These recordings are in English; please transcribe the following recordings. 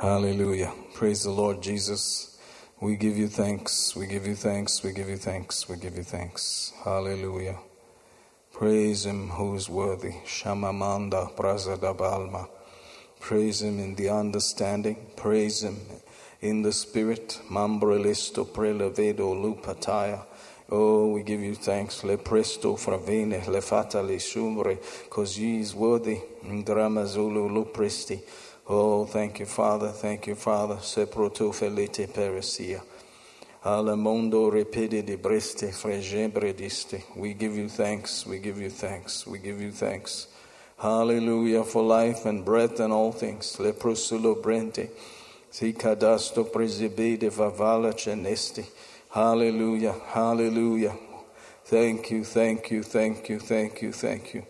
Hallelujah. Praise the Lord Jesus. We give you thanks. We give you thanks. We give you thanks. We give you thanks. Hallelujah. Praise him who is worthy. Shamamanda Prazada Balma. Praise him in the understanding. Praise him in the spirit. Mambrelisto prelevedo lupataya. Oh, we give you thanks. Le presto fravene, le fatale sumbre, cause he is worthy. Dramazulu lupresti. Oh, thank you, Father. Thank you, Father. Seproto felite peresia. Alamondo repede de breste fregebre. We give you thanks. We give you thanks. We give you thanks. Hallelujah for life and breath and all things. Leprosulo brente. Si cadasto presibede vavala cenesti. Hallelujah. Hallelujah. Thank you, thank you, thank you, thank you, thank you.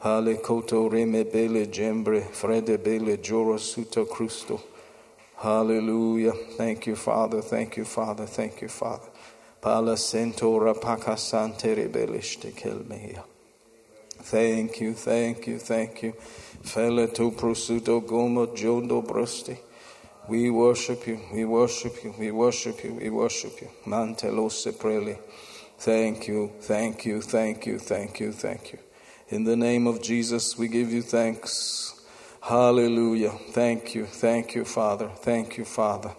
Hale koto reme bele gembre, frede bele joro suto crusto. Hallelujah. Thank you, Father. Thank you, Father. Thank you, Father. Pala sentora pakasante rebelishte kelmehia. Thank you, thank you, thank you. Fele to prosuto gomo jondo brosti. We worship you, we worship you, we worship you, we worship you. Mantelo seprele. Thank you, thank you, thank you, thank you, thank you. In the name of Jesus, we give you thanks. Hallelujah. Thank you, thank you, Father. Thank you, Father.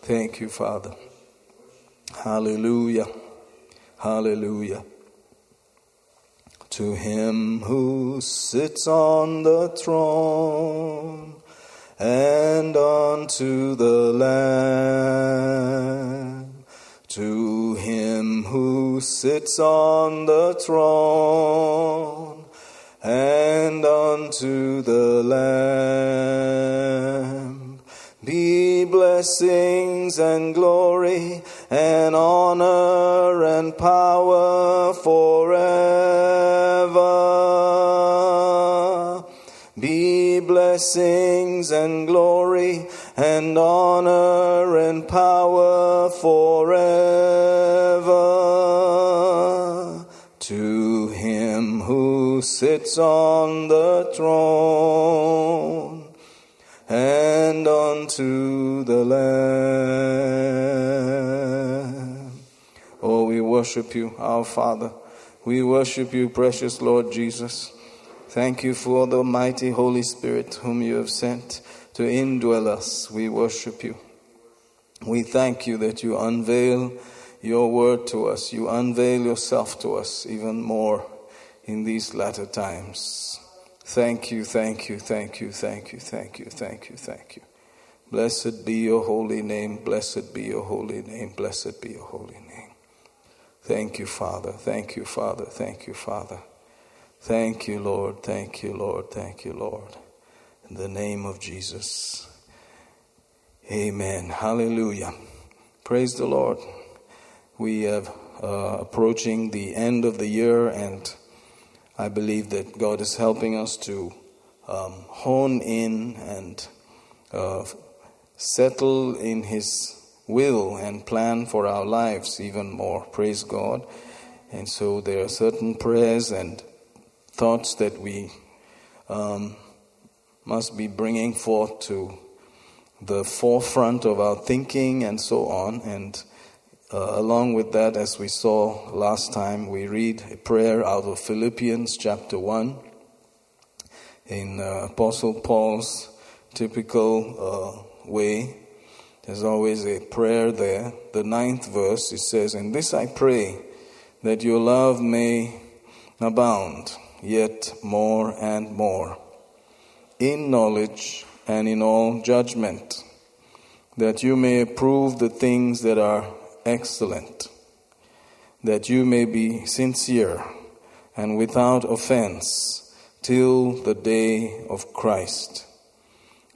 Thank you, Father. Hallelujah. Hallelujah. To him who sits on the throne and unto the Lamb, to him who sits on the throne and unto the Lamb, be blessings and glory and honor and power forever. Be blessings and glory and honor and power forever to who sits on the throne and unto the Lamb. Oh, we worship you, our Father. We worship you, precious Lord Jesus. Thank you for the mighty Holy Spirit whom you have sent to indwell us. We worship you. We thank you that you unveil your word to us. You unveil yourself to us even more in these latter times. Thank you, thank you, thank you, thank you, thank you, thank you, thank you. Blessed be your holy name. Blessed be your holy name. Blessed be your holy name. Thank you, Father. Thank you, Father. Thank you, Father. Thank you, Lord. Thank you, Lord. Thank you, Lord. In the name of Jesus. Amen. Hallelujah. Praise the Lord. We are uh, approaching the end of the year, and I believe that God is helping us to um, hone in and uh, settle in His will and plan for our lives even more. Praise God. And so there are certain prayers and thoughts that we um, must be bringing forth to the forefront of our thinking and so on. And uh, along with that, as we saw last time, we read a prayer out of Philippians chapter 1 in uh, Apostle Paul's typical uh, way. There's always a prayer there. The ninth verse, it says, And this I pray, that your love may abound yet more and more in knowledge and in all judgment, that you may approve the things that are excellent, that you may be sincere and without offense till the day of Christ,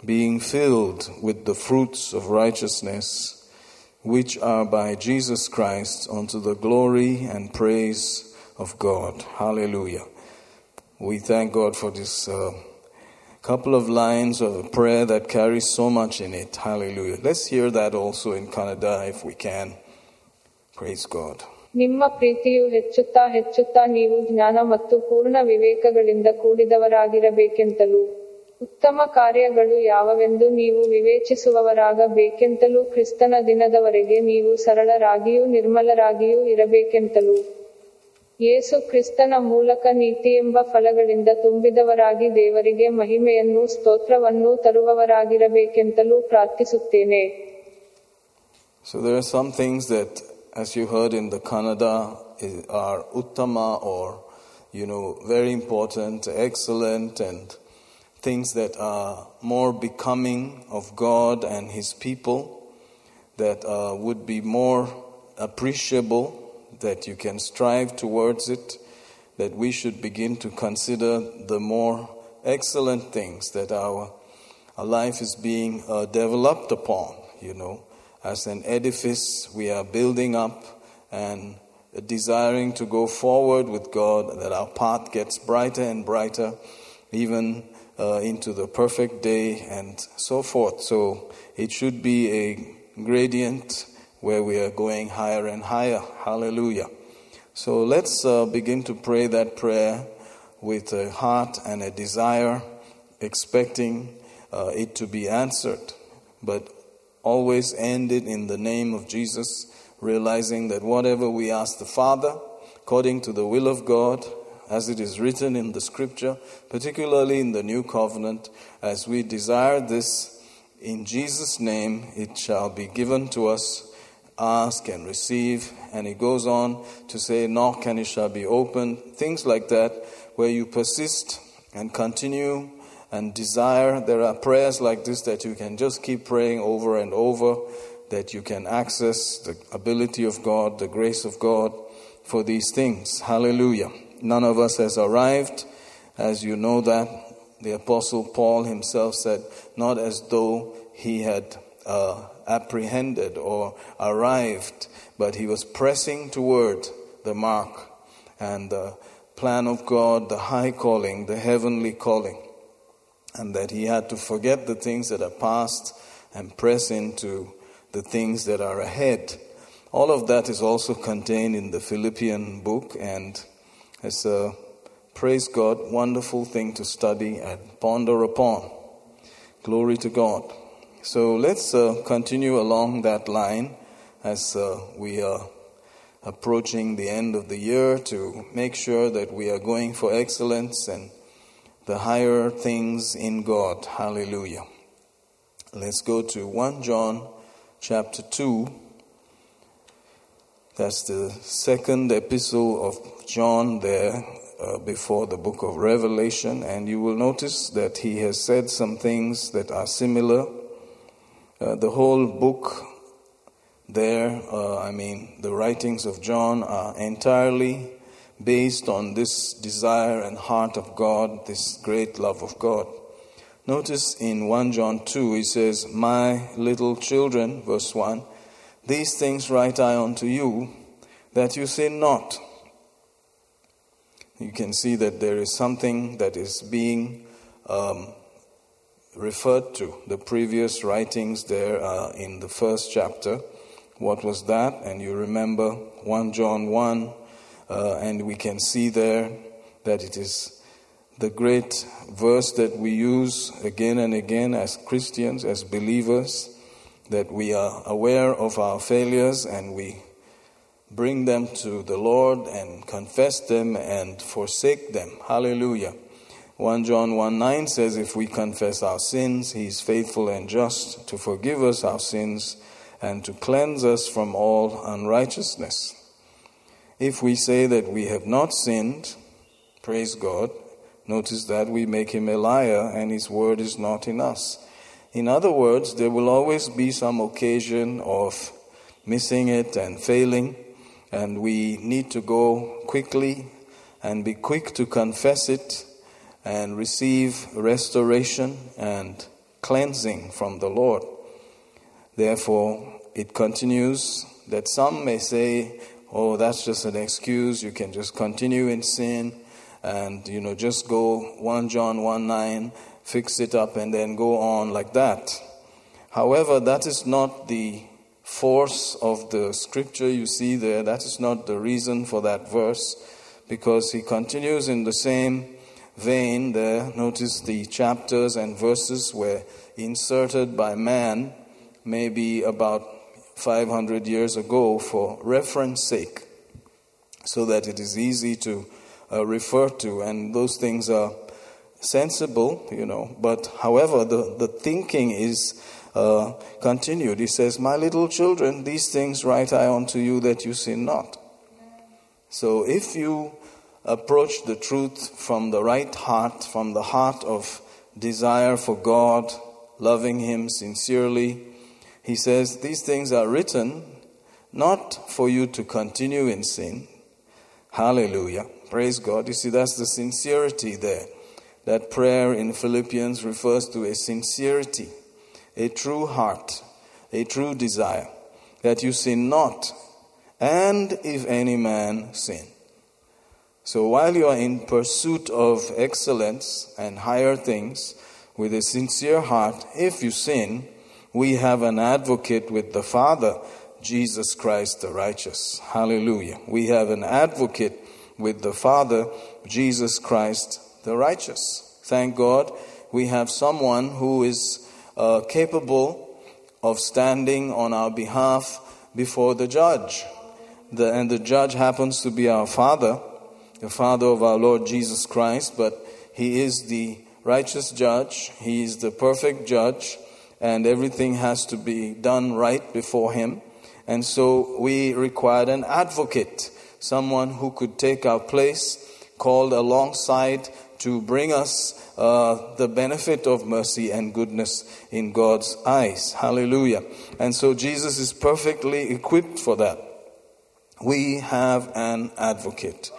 being filled with the fruits of righteousness, which are by Jesus Christ unto the glory and praise of God. Hallelujah. We thank God for this uh, couple of lines of a prayer that carries so much in it. Hallelujah. Let's hear that also in Kannada if we can. Praise God. ನಿಮ್ಮ ಪ್ರೀತಿಯು ಹೆಚ್ಚುತ್ತಾ ಹೆಚ್ಚುತ್ತಾ ನೀವು ಜ್ಞಾನ ಮತ್ತು ಪೂರ್ಣ ವಿವೇಕಗಳಿಂದ ಕೂಡಿದವರಾಗಿರಬೇಕೆಂತಲೂ ಉತ್ತಮ ಕಾರ್ಯಗಳು ಯಾವವೆಂದು ನೀವು ವಿವೇಚಿಸುವವರಾಗಬೇಕೆಂತಲೂ ಕ್ರಿಸ್ತನ ದಿನದವರೆಗೆ ನೀವು ಸರಳರಾಗಿಯೂ ನಿರ್ಮಲರಾಗಿಯೂ ಇರಬೇಕೆಂತಲೂ ಯೇಸು ಕ್ರಿಸ್ತನ ಮೂಲಕ ನೀತಿಯೆಂಬ ಫಲಗಳಿಂದ ತುಂಬಿದವರಾಗಿ ದೇವರಿಗೆ ಮಹಿಮೆಯನ್ನು ಸ್ತೋತ್ರವನ್ನೂ ತರುವವರಾಗಿರಬೇಕೆಂತಲೂ ಪ್ರಾರ್ಥಿಸುತ್ತೇನೆ So there are some things that, as you heard in the Kannada, are uttama or, you know, very important, excellent, and things that are more becoming of God and His people, that uh, would be more appreciable, that you can strive towards it, that we should begin to consider the more excellent things that our, our life is being uh, developed upon, you know, as an edifice we are building up and desiring to go forward with God, that our path gets brighter and brighter, even uh, into the perfect day and so forth. So it should be a gradient where we are going higher and higher. Hallelujah. So let's uh, begin to pray that prayer with a heart and a desire, expecting uh, it to be answered, but always end it in the name of Jesus, realizing that whatever we ask the Father, according to the will of God, as it is written in the scripture, particularly in the new covenant, as we desire this in Jesus' name, it shall be given to us. Ask and receive. And he goes on to say, Knock and it shall be opened. Things like that, where you persist and continue and desire. There are prayers like this that you can just keep praying over and over, that you can access the ability of God, the grace of God for these things. Hallelujah. None of us has arrived, as you know that. The Apostle Paul himself said, not as though he had uh, apprehended or arrived, but he was pressing toward the mark and the plan of God, the high calling, the heavenly calling, and that he had to forget the things that are past and press into the things that are ahead. All of that is also contained in the Philippian book, and it's a praise God, wonderful thing to study and ponder upon. Glory to God. So let's uh, continue along that line as uh, we are approaching the end of the year to make sure that we are going for excellence and the higher things in God. Hallelujah. Let's go to 1 John chapter 2. That's the second epistle of John there uh, before the book of Revelation, and you will notice that he has said some things that are similar. Uh, the whole book there, uh, I mean, the writings of John are entirely based on this desire and heart of God, this great love of God. Notice in 1 John 2, he says, My little children, verse 1, these things write I unto you, that you sin not. You can see that there is something that is being um, referred to. The previous writings there are in the first chapter. What was that? And you remember 1 John 1, uh, and we can see there that it is the great verse that we use again and again as Christians, as believers, that we are aware of our failures and we bring them to the Lord and confess them and forsake them. Hallelujah. 1 John 1 9 says, If we confess our sins, he is faithful and just to forgive us our sins and to cleanse us from all unrighteousness. If we say that we have not sinned, praise God, notice that we make him a liar and his word is not in us. In other words, there will always be some occasion of missing it and failing, and we need to go quickly and be quick to confess it and receive restoration and cleansing from the Lord. Therefore, it continues that some may say, oh, that's just an excuse. You can just continue in sin and, you know, just go 1 John 1 9, fix it up, and then go on like that. However, that is not the force of the scripture you see there. That is not the reason for that verse because he continues in the same vein there, notice the chapters and verses were inserted by man maybe about 500 years ago for reference sake, so that it is easy to uh, refer to, and those things are sensible, you know. But however, the, the thinking is uh, continued. He says, My little children, these things write I unto you that you sin not. So if you approach the truth from the right heart, from the heart of desire for God, loving Him sincerely, he says, These things are written not for you to continue in sin. Hallelujah. Praise God. You see, that's the sincerity there. That prayer in Philippians refers to a sincerity, a true heart, a true desire, that you sin not, and if any man sin. So while you are in pursuit of excellence and higher things with a sincere heart, if you sin, we have an advocate with the Father, Jesus Christ the righteous. Hallelujah. We have an advocate with the Father, Jesus Christ the righteous. Thank God we have someone who is uh, capable of standing on our behalf before the judge. The, and the judge happens to be our Father, the Father of our Lord Jesus Christ, but He is the righteous judge, He is the perfect judge, and everything has to be done right before Him. And so we required an advocate, someone who could take our place, called alongside to bring us uh, the benefit of mercy and goodness in God's eyes. Hallelujah. And so Jesus is perfectly equipped for that. We have an advocate.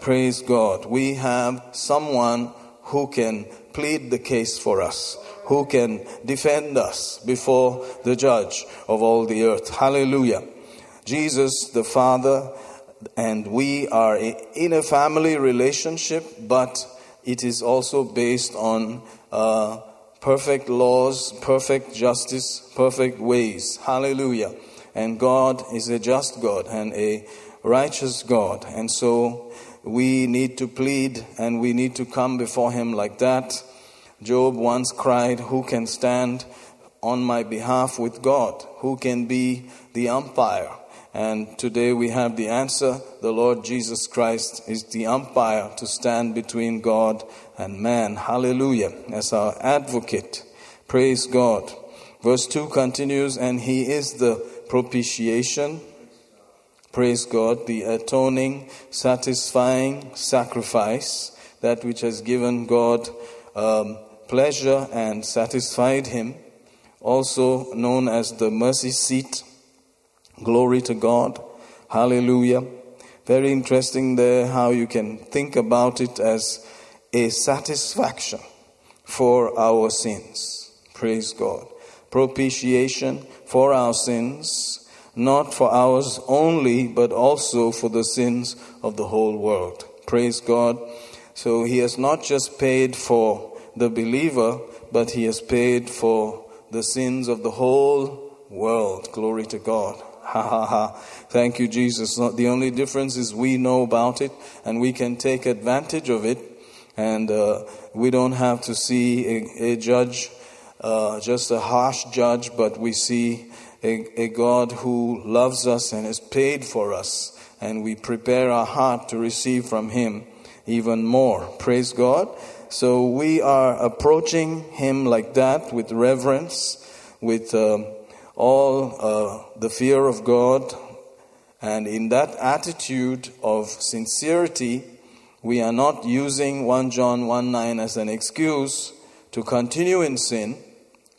Praise God. We have someone who can plead the case for us who can defend us before the judge of all the earth. Hallelujah. Jesus, the Father, and we are in a family relationship, but it is also based on uh, perfect laws, perfect justice, perfect ways. Hallelujah. And God is a just God and a righteous God. And so we need to plead and we need to come before Him like that Job once cried, Who can stand on my behalf with God? Who can be the umpire? And today we have the answer. The Lord Jesus Christ is the umpire to stand between God and man. Hallelujah. As our advocate. Praise God. Verse 2 continues, and he is the propitiation. Praise God, the atoning, satisfying sacrifice, that which has given God um, pleasure and satisfied him, also known as the mercy seat. Glory to God. Hallelujah. Very interesting there how you can think about it as a satisfaction for our sins. Praise God. Propitiation for our sins, not for ours only, but also for the sins of the whole world. Praise God. So he has not just paid for the believer, but he has paid for the sins of the whole world. Glory to God. Ha ha ha. Thank you, Jesus. The only difference is we know about it and we can take advantage of it. And uh, we don't have to see a, a judge, uh, just a harsh judge, but we see a, a God who loves us and has paid for us. And we prepare our heart to receive from Him even more. Praise God. So we are approaching him like that with reverence, with uh, all uh, the fear of God. And in that attitude of sincerity, we are not using 1 John 1 9 as an excuse to continue in sin,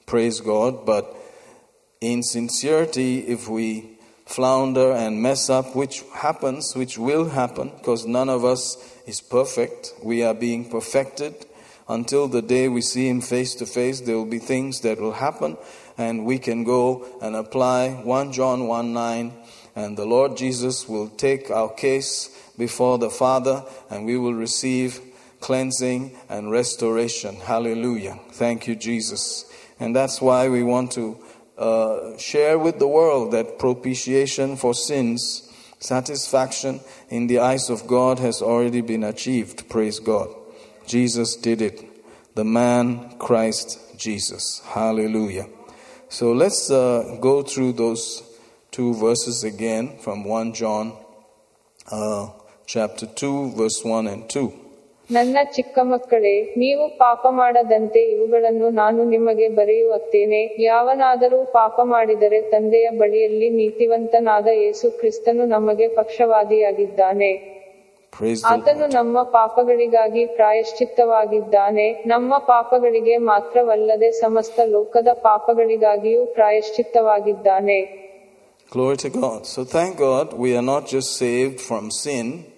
praise God, but in sincerity, if we flounder and mess up, which happens, which will happen, because none of us is perfect. We are being perfected until the day we see Him face to face. There will be things that will happen, and we can go and apply 1 John 1 9, and the Lord Jesus will take our case before the Father, and we will receive cleansing and restoration. Hallelujah. Thank you, Jesus. And that's why we want to uh, share with the world that propitiation for sins, satisfaction in the eyes of God has already been achieved. Praise God. Jesus did it. The man Christ Jesus. Hallelujah. So let's uh, go through those two verses again from 1 John uh, chapter 2, verse 1 and 2. ನನ್ನ ಚಿಕ್ಕ ಮಕ್ಕಳೇ ನೀವು ಪಾಪ ಮಾಡದಂತೆ ಇವುಗಳನ್ನು ನಾನು ನಿಮಗೆ ಬರೆಯುವತ್ತೇನೆ. ಯಾವನಾದರೂ ಪಾಪ ಮಾಡಿದರೆ ತಂದೆಯ ಬಳಿಯಲ್ಲಿ ನೀತಿವಂತನಾದ ಯೇಸು ಕ್ರಿಸ್ತನು ನಮಗೆ ಪಕ್ಷವಾದಿಯಾಗಿದ್ದಾನೆ. ಆತನು ನಮ್ಮ ಪಾಪಗಳಿಗಾಗಿ ಪ್ರಾಯಶ್ಚಿತ್ತವಾಗಿದ್ದಾನೆ. ನಮ್ಮ ಪಾಪಗಳಿಗೆ ಮಾತ್ರವಲ್ಲದೆ ಸಮಸ್ತ ಲೋಕದ ಪಾಪಗಳಿಗಾಗಿಯೂ ಪ್ರಾಯಶ್ಚಿತ್ತವಾಗಿದ್ದಾನೆ. Glory to God. So thank God we are not just saved from sin,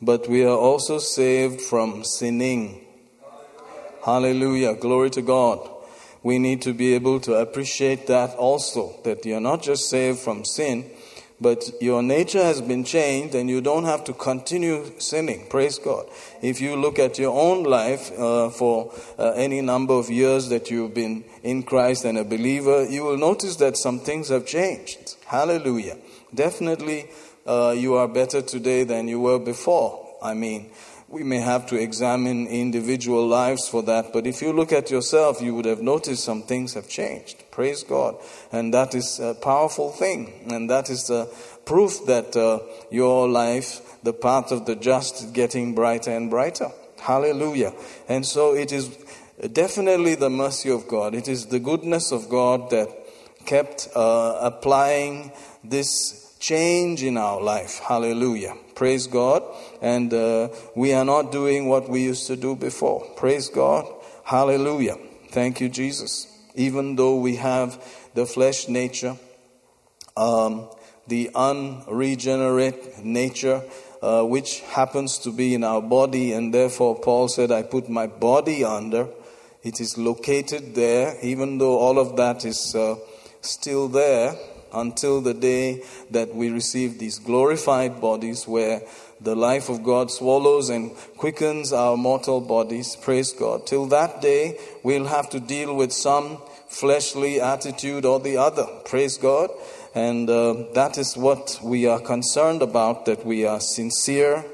but we are also saved from sinning. Hallelujah. Glory to God. We need to be able to appreciate that also, that you're not just saved from sin, but your nature has been changed and you don't have to continue sinning. Praise God. If you look at your own life uh, for uh, any number of years that you've been in Christ and a believer, you will notice that some things have changed. Hallelujah. Definitely, uh, you are better today than you were before. I mean, we may have to examine individual lives for that, but if you look at yourself, you would have noticed some things have changed. Praise God. And that is a powerful thing. And that is the proof that uh, your life, the path of the just, is getting brighter and brighter. Hallelujah. And so it is definitely the mercy of God. It is the goodness of God that kept uh, applying this change in our life. Hallelujah. Praise God. And uh, we are not doing what we used to do before. Praise God. Hallelujah. Thank you, Jesus. Even though we have the flesh nature, um, the unregenerate nature, uh, which happens to be in our body, and therefore Paul said, I put my body under. It is located there, even though all of that is uh, still there until the day that we receive these glorified bodies where the life of God swallows and quickens our mortal bodies. Praise God. Till that day, we'll have to deal with some fleshly attitude or the other. Praise God. And uh, that is what we are concerned about, that we are sincere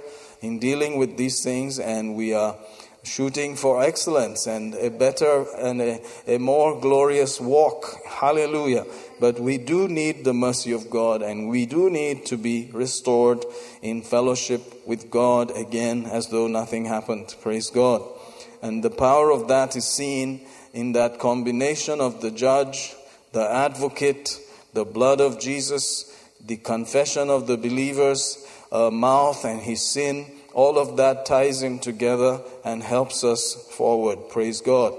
in dealing with these things and we are shooting for excellence and a better and a, a more glorious walk. Hallelujah. But we do need the mercy of God and we do need to be restored in fellowship with God again as though nothing happened. Praise God. And the power of that is seen in that combination of the judge, the advocate, the blood of Jesus, the confession of the believer's uh, mouth and his sin. All of that ties in together and helps us forward. Praise God.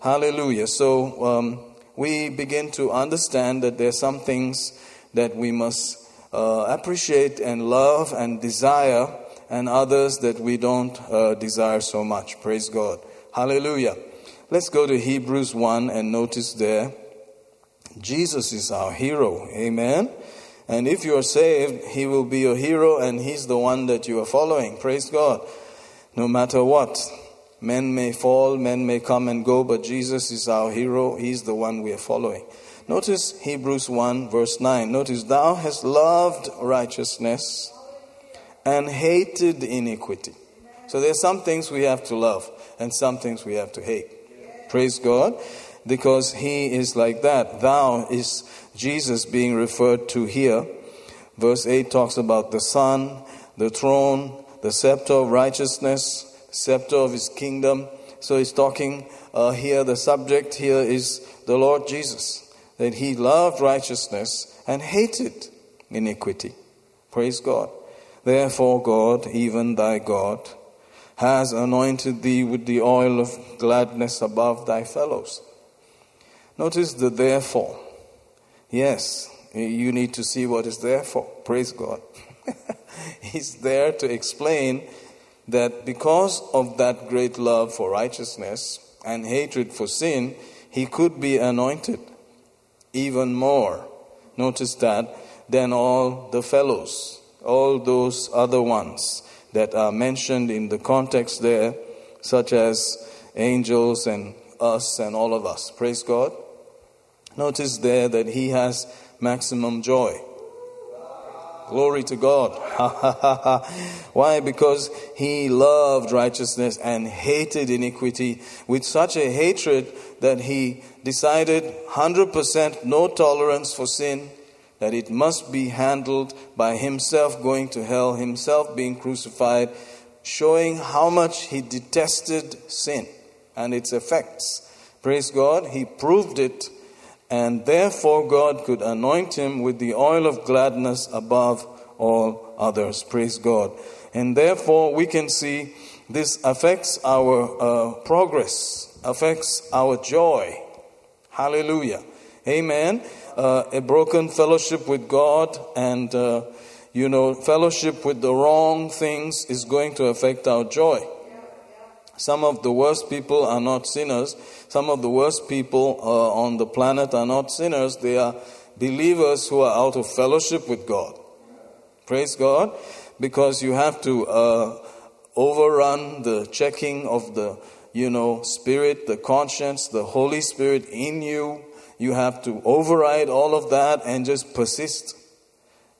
Hallelujah. So um, we begin to understand that there are some things that we must uh, appreciate and love and desire, and others that we don't uh, desire so much. Praise God. Hallelujah. Let's go to Hebrews 1 and notice there Jesus is our hero. Amen. And if you are saved, He will be your hero and He's the one that you are following. Praise God. No matter what. Men may fall, men may come and go, but Jesus is our hero. He's the one we are following. Notice Hebrews 1, verse 9. Notice, Thou hast loved righteousness and hated iniquity. So there are some things we have to love and some things we have to hate. Praise God. Because He is like that. Thou is Jesus being referred to here. Verse 8 talks about the Son, the throne, the scepter of righteousness, scepter of his kingdom. So he's talking uh, here, the subject here is the Lord Jesus, that he loved righteousness and hated iniquity. Praise God. Therefore, God, even thy God, has anointed thee with the oil of gladness above thy fellows. Notice the therefore. Yes, you need to see what is there for. Praise God. He's there to explain that because of that great love for righteousness and hatred for sin, he could be anointed even more. Notice that than all the fellows, all those other ones that are mentioned in the context there, such as angels and us and all of us. Praise God. Notice there that he has maximum joy. Glory to God. Why? Because he loved righteousness and hated iniquity with such a hatred that he decided 100% no tolerance for sin, that it must be handled by himself going to hell, himself being crucified, showing how much he detested sin and its effects. Praise God, he proved it and therefore God could anoint him with the oil of gladness above all others. Praise God. And therefore we can see this affects our uh, progress, affects our joy. Hallelujah. Amen. Uh, a broken fellowship with God and, uh, you know, fellowship with the wrong things is going to affect our joy. Some of the worst people are not sinners. Some of the worst people uh, on the planet are not sinners. They are believers who are out of fellowship with God. Praise God. Because you have to uh, overrun the checking of the, you know, spirit, the conscience, the Holy Spirit in you. You have to override all of that and just persist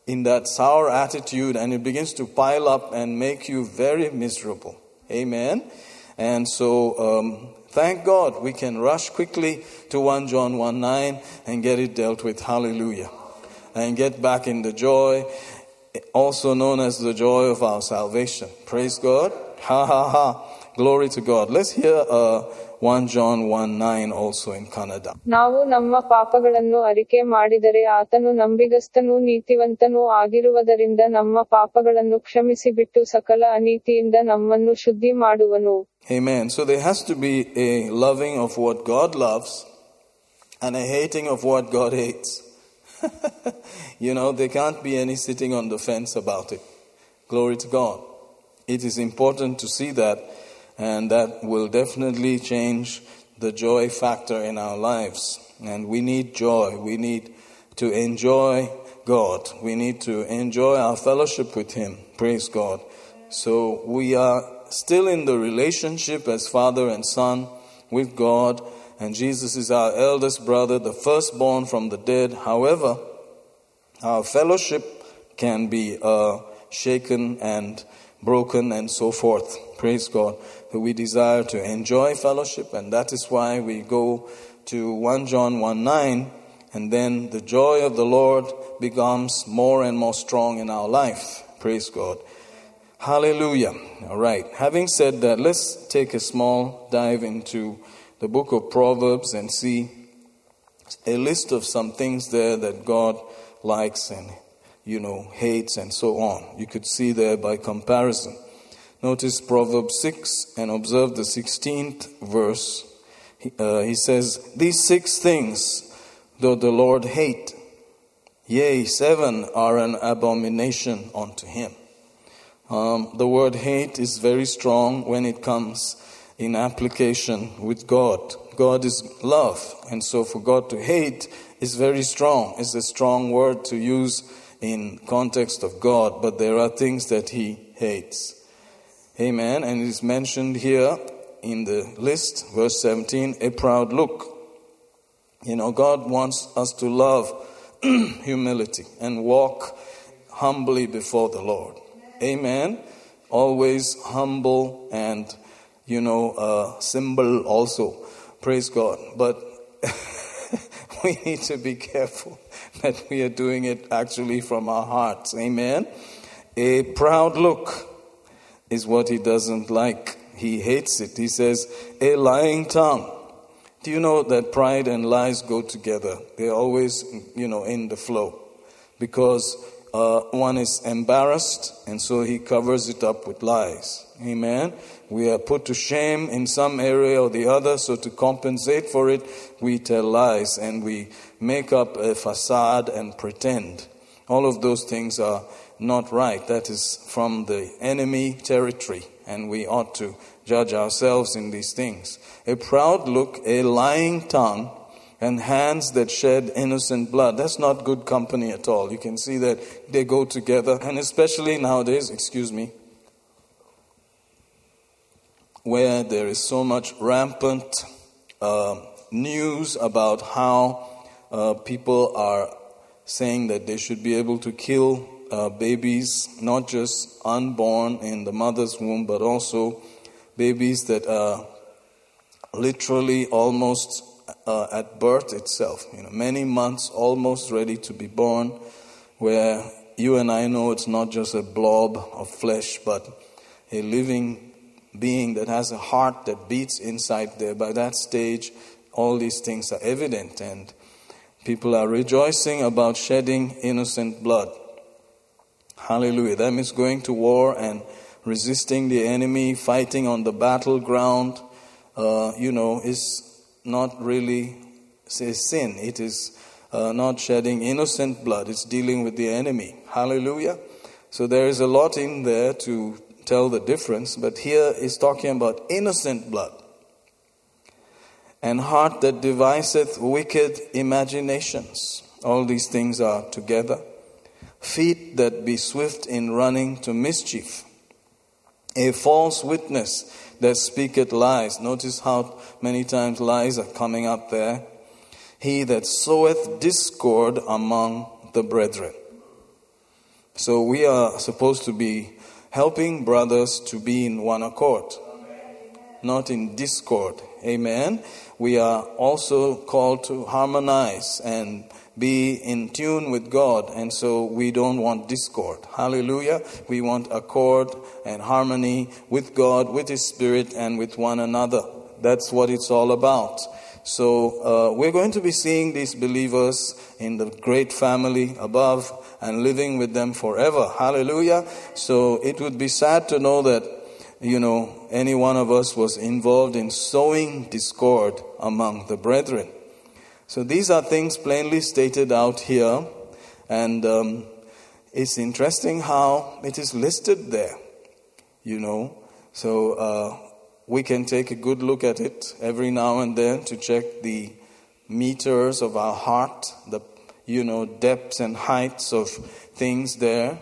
in that sour attitude, and it begins to pile up and make you very miserable. Amen. And so, um, thank God we can rush quickly to 1 John 1 9 and get it dealt with. Hallelujah. And get back in the joy, also known as the joy of our salvation. Praise God. Ha ha ha. Glory to God. Let's hear uh, 1 John 1 9 also in Kannada. ನಾವು ನಮ್ಮ ಪಾಪಗಳನ್ನು ಅರಿಕೆ ಮಾಡಿದರೆ ಆತನು ನಂಬಿಗಸ್ತನೂ ನೀತಿವಂತನೂ ಆಗಿರುವುದರಿಂದ ನಮ್ಮ ಪಾಪಗಳನ್ನು ಕ್ಷಮಿಸಿಬಿಟ್ಟು ಸಕಲ ಅನೀತಿಯಿಂದ ನಮ್ಮನ್ನು ಶುದ್ಧಿ ಮಾಡುವನು Amen. So there has to be a loving of what God loves and a hating of what God hates. you know, there can't be any sitting on the fence about it. Glory to God. It is important to see that, and that will definitely change the joy factor in our lives. And we need joy. We need to enjoy God. We need to enjoy our fellowship with Him. Praise God. So we are still in the relationship as father and son with God, and Jesus is our eldest brother, the firstborn from the dead. However, our fellowship can be uh, shaken and broken and so forth. Praise God. That we desire to enjoy fellowship, and that is why we go to 1 John 1 9, and then the joy of the Lord becomes more and more strong in our life. Praise God. Hallelujah. All right. Having said that, let's take a small dive into the book of Proverbs and see a list of some things there that God likes and, you know, hates and so on. You could see there by comparison. Notice Proverbs 6 and observe the 16th verse. He, uh, he says, These six things though the Lord hate, yea, seven are an abomination unto him. Um, the word hate is very strong when it comes in application with God. God is love, and so for God to hate is very strong. It's a strong word to use in context of God, but there are things that He hates. Amen. And it is mentioned here in the list, verse 17, a proud look. You know, God wants us to love humility and walk humbly before the Lord. Amen. Always humble and, you know, uh, symbol also. Praise God. But we need to be careful that we are doing it actually from our hearts. Amen. A proud look is what he doesn't like. He hates it. He says, a lying tongue. Do you know that pride and lies go together? They're always, you know, in the flow. Because uh, one is embarrassed, and so he covers it up with lies. Amen. We are put to shame in some area or the other, so to compensate for it, we tell lies and we make up a facade and pretend. All of those things are not right. That is from the enemy territory, and we ought to judge ourselves in these things. A proud look, a lying tongue, and hands that shed innocent blood. That's not good company at all. You can see that they go together, and especially nowadays, excuse me, where there is so much rampant uh, news about how uh, people are saying that they should be able to kill uh, babies, not just unborn in the mother's womb, but also babies that are literally almost uh, at birth itself, you know, many months almost ready to be born, where you and I know it's not just a blob of flesh, but a living being that has a heart that beats inside there. By that stage, all these things are evident, and people are rejoicing about shedding innocent blood. Hallelujah. That means going to war and resisting the enemy, fighting on the battleground, uh, you know, is not really a sin. It is uh, not shedding innocent blood, it's dealing with the enemy. Hallelujah. So there is a lot in there to tell the difference, but here is talking about innocent blood and heart that deviseth wicked imaginations. All these things are together. Feet that be swift in running to mischief. A false witness that speaketh lies. Notice how many times lies are coming up there. He that soweth discord among the brethren. So we are supposed to be helping brothers to be in one accord, not in discord. Amen. We are also called to harmonize and be in tune with God, and so we don't want discord. Hallelujah. We want accord and harmony with God, with His Spirit, and with one another. That's what it's all about. So, uh, we're going to be seeing these believers in the great family above and living with them forever. Hallelujah. So, it would be sad to know that, you know, any one of us was involved in sowing discord among the brethren. So these are things plainly stated out here, and um, it's interesting how it is listed there, you know. So uh, we can take a good look at it every now and then to check the meters of our heart, the you know depths and heights of things there.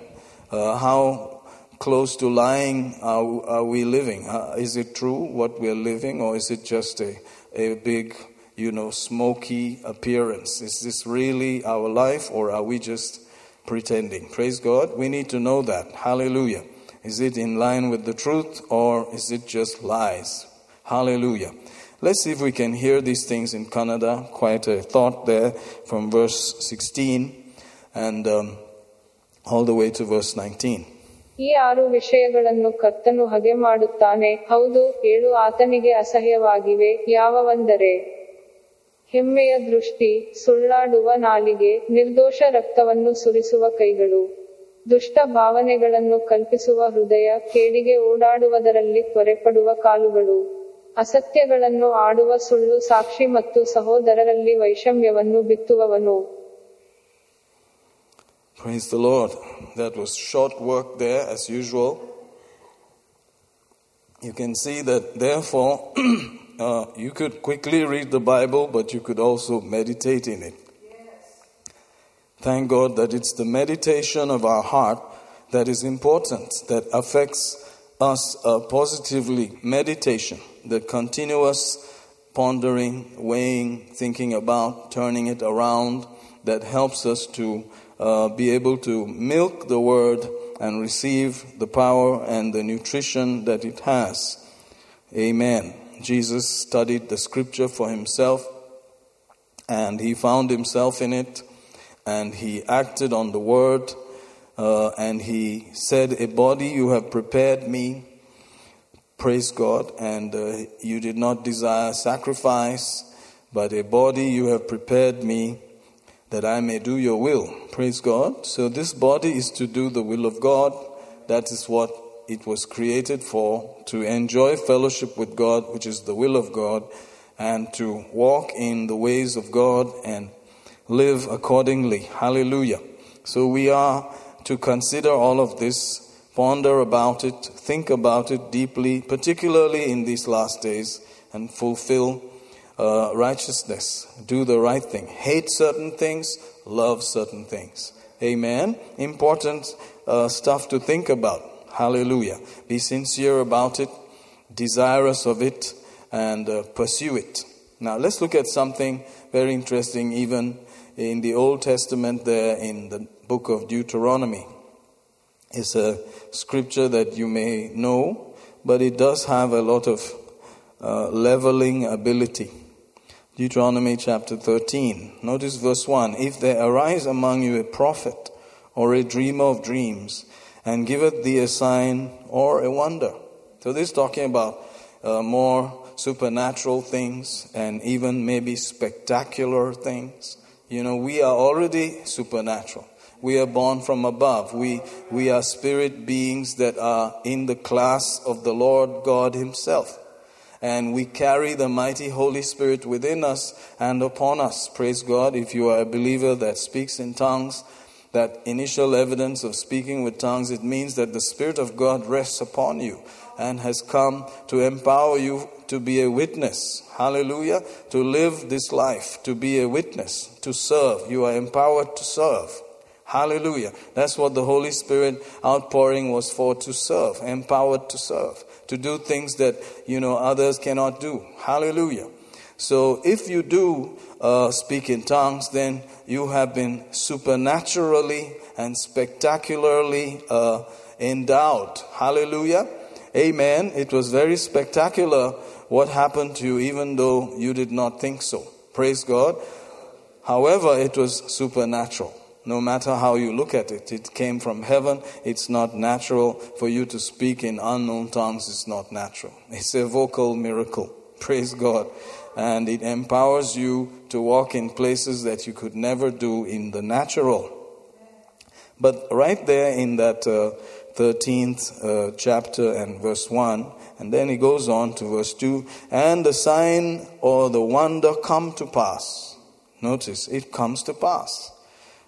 Uh, how close to lying are, are we living? Uh, is it true what we're living, or is it just a, a big you know, smoky appearance. Is this really our life or are we just pretending? Praise God. We need to know that. Hallelujah. Is it in line with the truth or is it just lies? Hallelujah. Let's see if we can hear these things in Kannada. Quite a thought there from verse 16 and um, all the way to verse 19. ಈ ಆರು ವಿಷಯಗಳನ್ನು ಕರ್ತನು ಹಗೆ ಮಾಡುತ್ತಾನೆ ಹೌದು ಏಳು ಆತನಿಗೆ ಅಸಹ್ಯವಾಗಿವೆ ಯಾವವಂದರೆ ಹೆಮ್ಮೆಯ ದೃಷ್ಟಿ ಸುಳ್ಳಾಡುವ ನಾಲಿಗೆ ನಿರ್ದೋಷ ರಕ್ತವನ್ನು ಸುರಿಸುವ ಕೈಗಳು ದುಷ್ಟ ಭಾವನೆಗಳನ್ನು ಕಲ್ಪಿಸುವ ಹೃದಯ ಕೇಡಿಗೆ ಓಡಾಡುವುದರಲ್ಲಿ ತ್ವರೆಪಡುವ ಕಾಲುಗಳು ಅಸತ್ಯಗಳನ್ನು ಆಡುವ ಸುಳ್ಳು ಸಾಕ್ಷಿ ಮತ್ತು ಸಹೋದರರಲ್ಲಿ ವೈಷಮ್ಯವನ್ನು ಬಿತ್ತುವವನು Praise the Lord. That was short work there, as usual. You can see that, therefore, uh, you could quickly read the Bible, but you could also meditate in it. Thank God that it's the meditation of our heart that is important, that affects us uh, positively. Meditation, the continuous pondering, weighing, thinking about, turning it around, that helps us to uh, be able to milk the Word and receive the power and the nutrition that it has. Amen. Jesus studied the scripture for himself and he found himself in it and he acted on the word uh, and he said, A body you have prepared me, praise God, and uh, you did not desire sacrifice, but a body you have prepared me that I may do your will. Praise God. So this body is to do the will of God. That is what it was created for to enjoy fellowship with God, which is the will of God, and to walk in the ways of God and live accordingly. Hallelujah. So we are to consider all of this, ponder about it, think about it deeply, particularly in these last days, and fulfill uh, righteousness. Do the right thing. Hate certain things, love certain things. Amen. Important uh, stuff to think about. Hallelujah. Be sincere about it, desirous of it, and uh, pursue it. Now, let's look at something very interesting, even in the Old Testament, there in the book of Deuteronomy. It's a scripture that you may know, but it does have a lot of uh, leveling ability. Deuteronomy chapter 13. Notice verse 1. If there arise among you a prophet or a dreamer of dreams, and giveth thee a sign or a wonder. So this is talking about uh, more supernatural things and even maybe spectacular things. You know, we are already supernatural. We are born from above. We, we are spirit beings that are in the class of the Lord God Himself. And we carry the mighty Holy Spirit within us and upon us. Praise God. If you are a believer that speaks in tongues, that initial evidence of speaking with tongues, it means that the Spirit of God rests upon you and has come to empower you to be a witness. Hallelujah. To live this life, to be a witness, to serve. You are empowered to serve. Hallelujah. That's what the Holy Spirit outpouring was for to serve, empowered to serve, to do things that, you know, others cannot do. Hallelujah. So if you do uh, speak in tongues, then you have been supernaturally and spectacularly uh, endowed. Hallelujah. Amen. It was very spectacular what happened to you, even though you did not think so. Praise God. However, it was supernatural. No matter how you look at it, it came from heaven. It's not natural for you to speak in unknown tongues. It's not natural. It's a vocal miracle. Praise God. And it empowers you to walk in places that you could never do in the natural. But right there in that uh, 13th uh, chapter and verse 1, and then he goes on to verse 2 and the sign or the wonder come to pass. Notice, it comes to pass.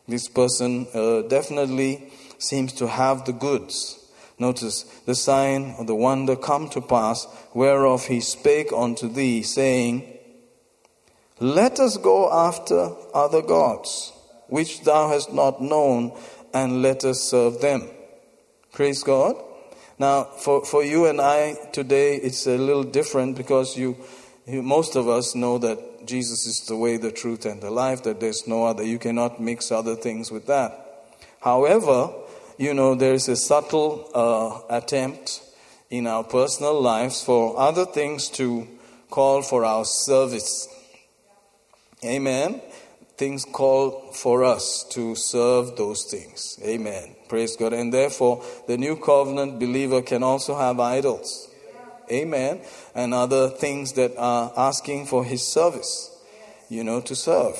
This person uh, definitely seems to have the goods. Notice, the sign or the wonder come to pass, whereof he spake unto thee, saying, Let us go after other gods, which thou hast not known, and let us serve them. Praise God. Now, for, for you and I today, it's a little different because you, you, most of us know that Jesus is the way, the truth, and the life, that there's no other. You cannot mix other things with that. However, you know, there's a subtle uh, attempt in our personal lives for other things to call for our service. Amen. Things call for us to serve those things. Amen. Praise God. And therefore, the new covenant believer can also have idols. Amen. And other things that are asking for his service, you know, to serve.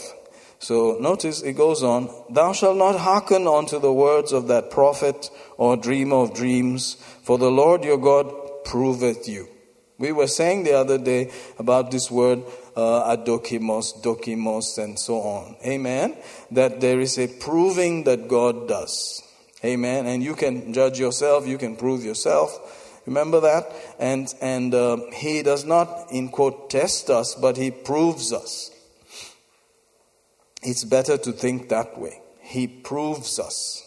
So notice it goes on, Thou shalt not hearken unto the words of that prophet or dreamer of dreams, for the Lord your God proveth you. We were saying the other day about this word uh, adokimos, dokimos, and so on. Amen. That there is a proving that God does. Amen. And you can judge yourself, you can prove yourself. Remember that? And, and uh, he does not, in quote, test us, but he proves us. It's better to think that way. He proves us.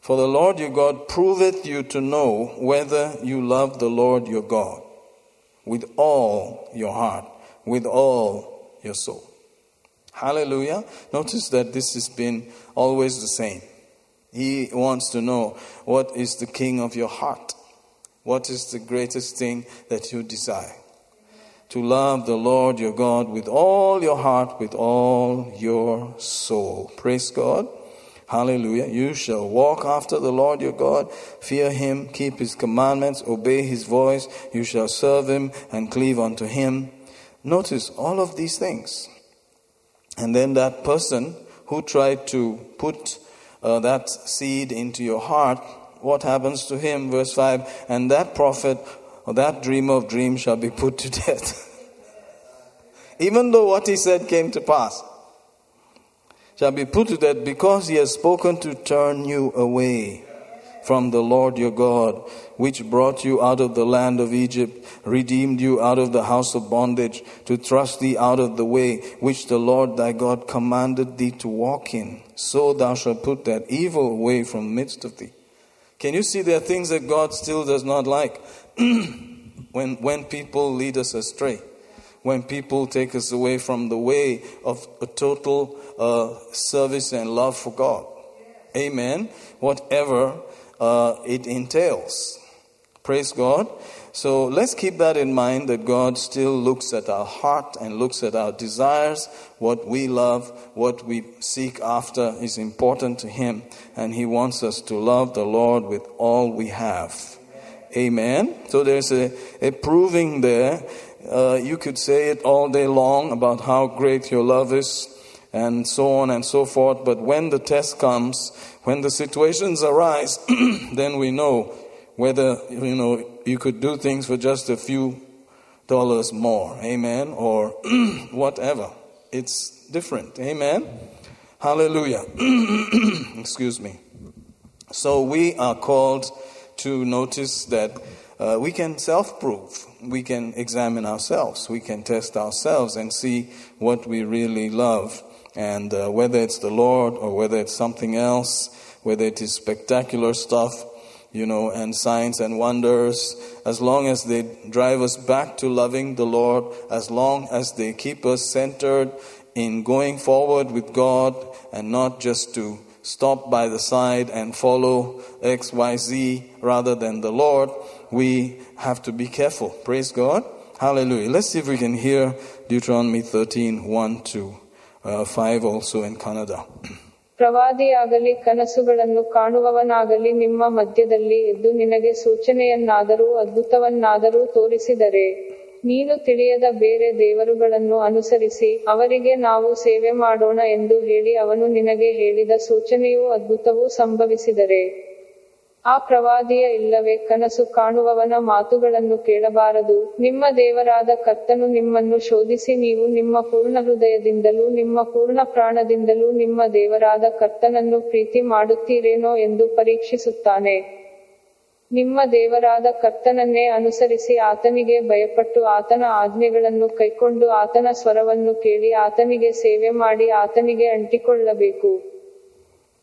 For the Lord your God proveth you to know whether you love the Lord your God with all your heart, with all your soul. Hallelujah. Notice that this has been always the same. He wants to know what is the king of your heart? What is the greatest thing that you desire? To love the Lord your God with all your heart, with all your soul. Praise God. Hallelujah. You shall walk after the Lord your God, fear him, keep his commandments, obey his voice. You shall serve him and cleave unto him. Notice all of these things. And then that person who tried to put uh, that seed into your heart, what happens to him? Verse 5 And that prophet or that dreamer of dreams shall be put to death. Even though what he said came to pass, shall be put to death because he has spoken to turn you away from the Lord your God, which brought you out of the land of Egypt, redeemed you out of the house of bondage, to thrust thee out of the way which the Lord thy God commanded thee to walk in. So thou shalt put that evil away from the midst of thee. Can you see there are things that God still does not like when, when people lead us astray? When people take us away from the way of a total uh, service and love for God. Amen. Whatever uh, it entails. Praise God. So let's keep that in mind that God still looks at our heart and looks at our desires. What we love, what we seek after is important to Him, and He wants us to love the Lord with all we have. Amen. So there's a, a proving there. Uh, you could say it all day long about how great your love is and so on and so forth. But when the test comes, when the situations arise, then we know whether, you know, you could do things for just a few dollars more. Amen. Or whatever. It's different. Amen. Hallelujah. Excuse me. So we are called to notice that uh, we can self prove. We can examine ourselves. We can test ourselves and see what we really love. And uh, whether it's the Lord or whether it's something else, whether it is spectacular stuff, you know, and signs and wonders, as long as they drive us back to loving the Lord, as long as they keep us centered in going forward with God and not just to stop by the side and follow XYZ rather than the Lord, we have to be careful. Praise God. Hallelujah. Let's see if we can hear Deuteronomy 13 1 2. Uh, five also in Kannada. ಪ್ರವಾದಿಯಾಗಲಿ, ಕನಸುಗಳನ್ನು ಕಾಣುವವನಾಗಲಿ, ನಿಮ್ಮ ಮಧ್ಯದಲ್ಲಿ ಇದ್ದು ನಿನಗೆ ಸೂಚನೆಯನ್ನಾದರೂ, ಅದ್ಭುತವನ್ನಾದರೂ ತೋರಿಸಿದರೆ, ನೀನು ತಿಳಿಯದ ಬೇರೆ ದೇವರುಗಳನ್ನು ಅನುಸರಿಸಿ, ಅವರಿಗೆ ನಾವು ಸೇವೆ ಮಾಡೋಣ ಎಂದು ಹೇಳಿ ಅವನು ನಿನಗೆ ಹೇಳಿದ ಸೂಚನೆಯೂ ಅದ್ಭುತವೂ ಸಂಭವಿಸಿದರೆ ಆ ಪ್ರವಾದಿಯ ಇಲ್ಲವೇ ಕನಸು ಕಾಣುವವನ ಮಾತುಗಳನ್ನು ಕೇಳಬಾರದು. ನಿಮ್ಮ ದೇವರಾದ ಕರ್ತನು ನಿಮ್ಮನ್ನು ಶೋಧಿಸಿ ನೀವು ನಿಮ್ಮ ಪೂರ್ಣ ಹೃದಯದಿಂದಲೂ ನಿಮ್ಮ ಪೂರ್ಣ ಪ್ರಾಣದಿಂದಲೂ ನಿಮ್ಮ ದೇವರಾದ ಕರ್ತನನ್ನು ಪ್ರೀತಿ ಮಾಡುತ್ತೀರೇನೋ ಎಂದು ಪರೀಕ್ಷಿಸುತ್ತಾನೆ. ನಿಮ್ಮ ದೇವರಾದ ಕರ್ತನನ್ನೇ ಅನುಸರಿಸಿ ಆತನಿಗೆ ಭಯಪಟ್ಟು ಆತನ ಆಜ್ಞೆಗಳನ್ನು ಕೈಕೊಂಡು ಆತನ ಸ್ವರವನ್ನು ಕೇಳಿ ಆತನಿಗೆ ಸೇವೆ ಮಾಡಿ ಆತನಿಗೆ ಅಂಟಿಕೊಳ್ಳಬೇಕು.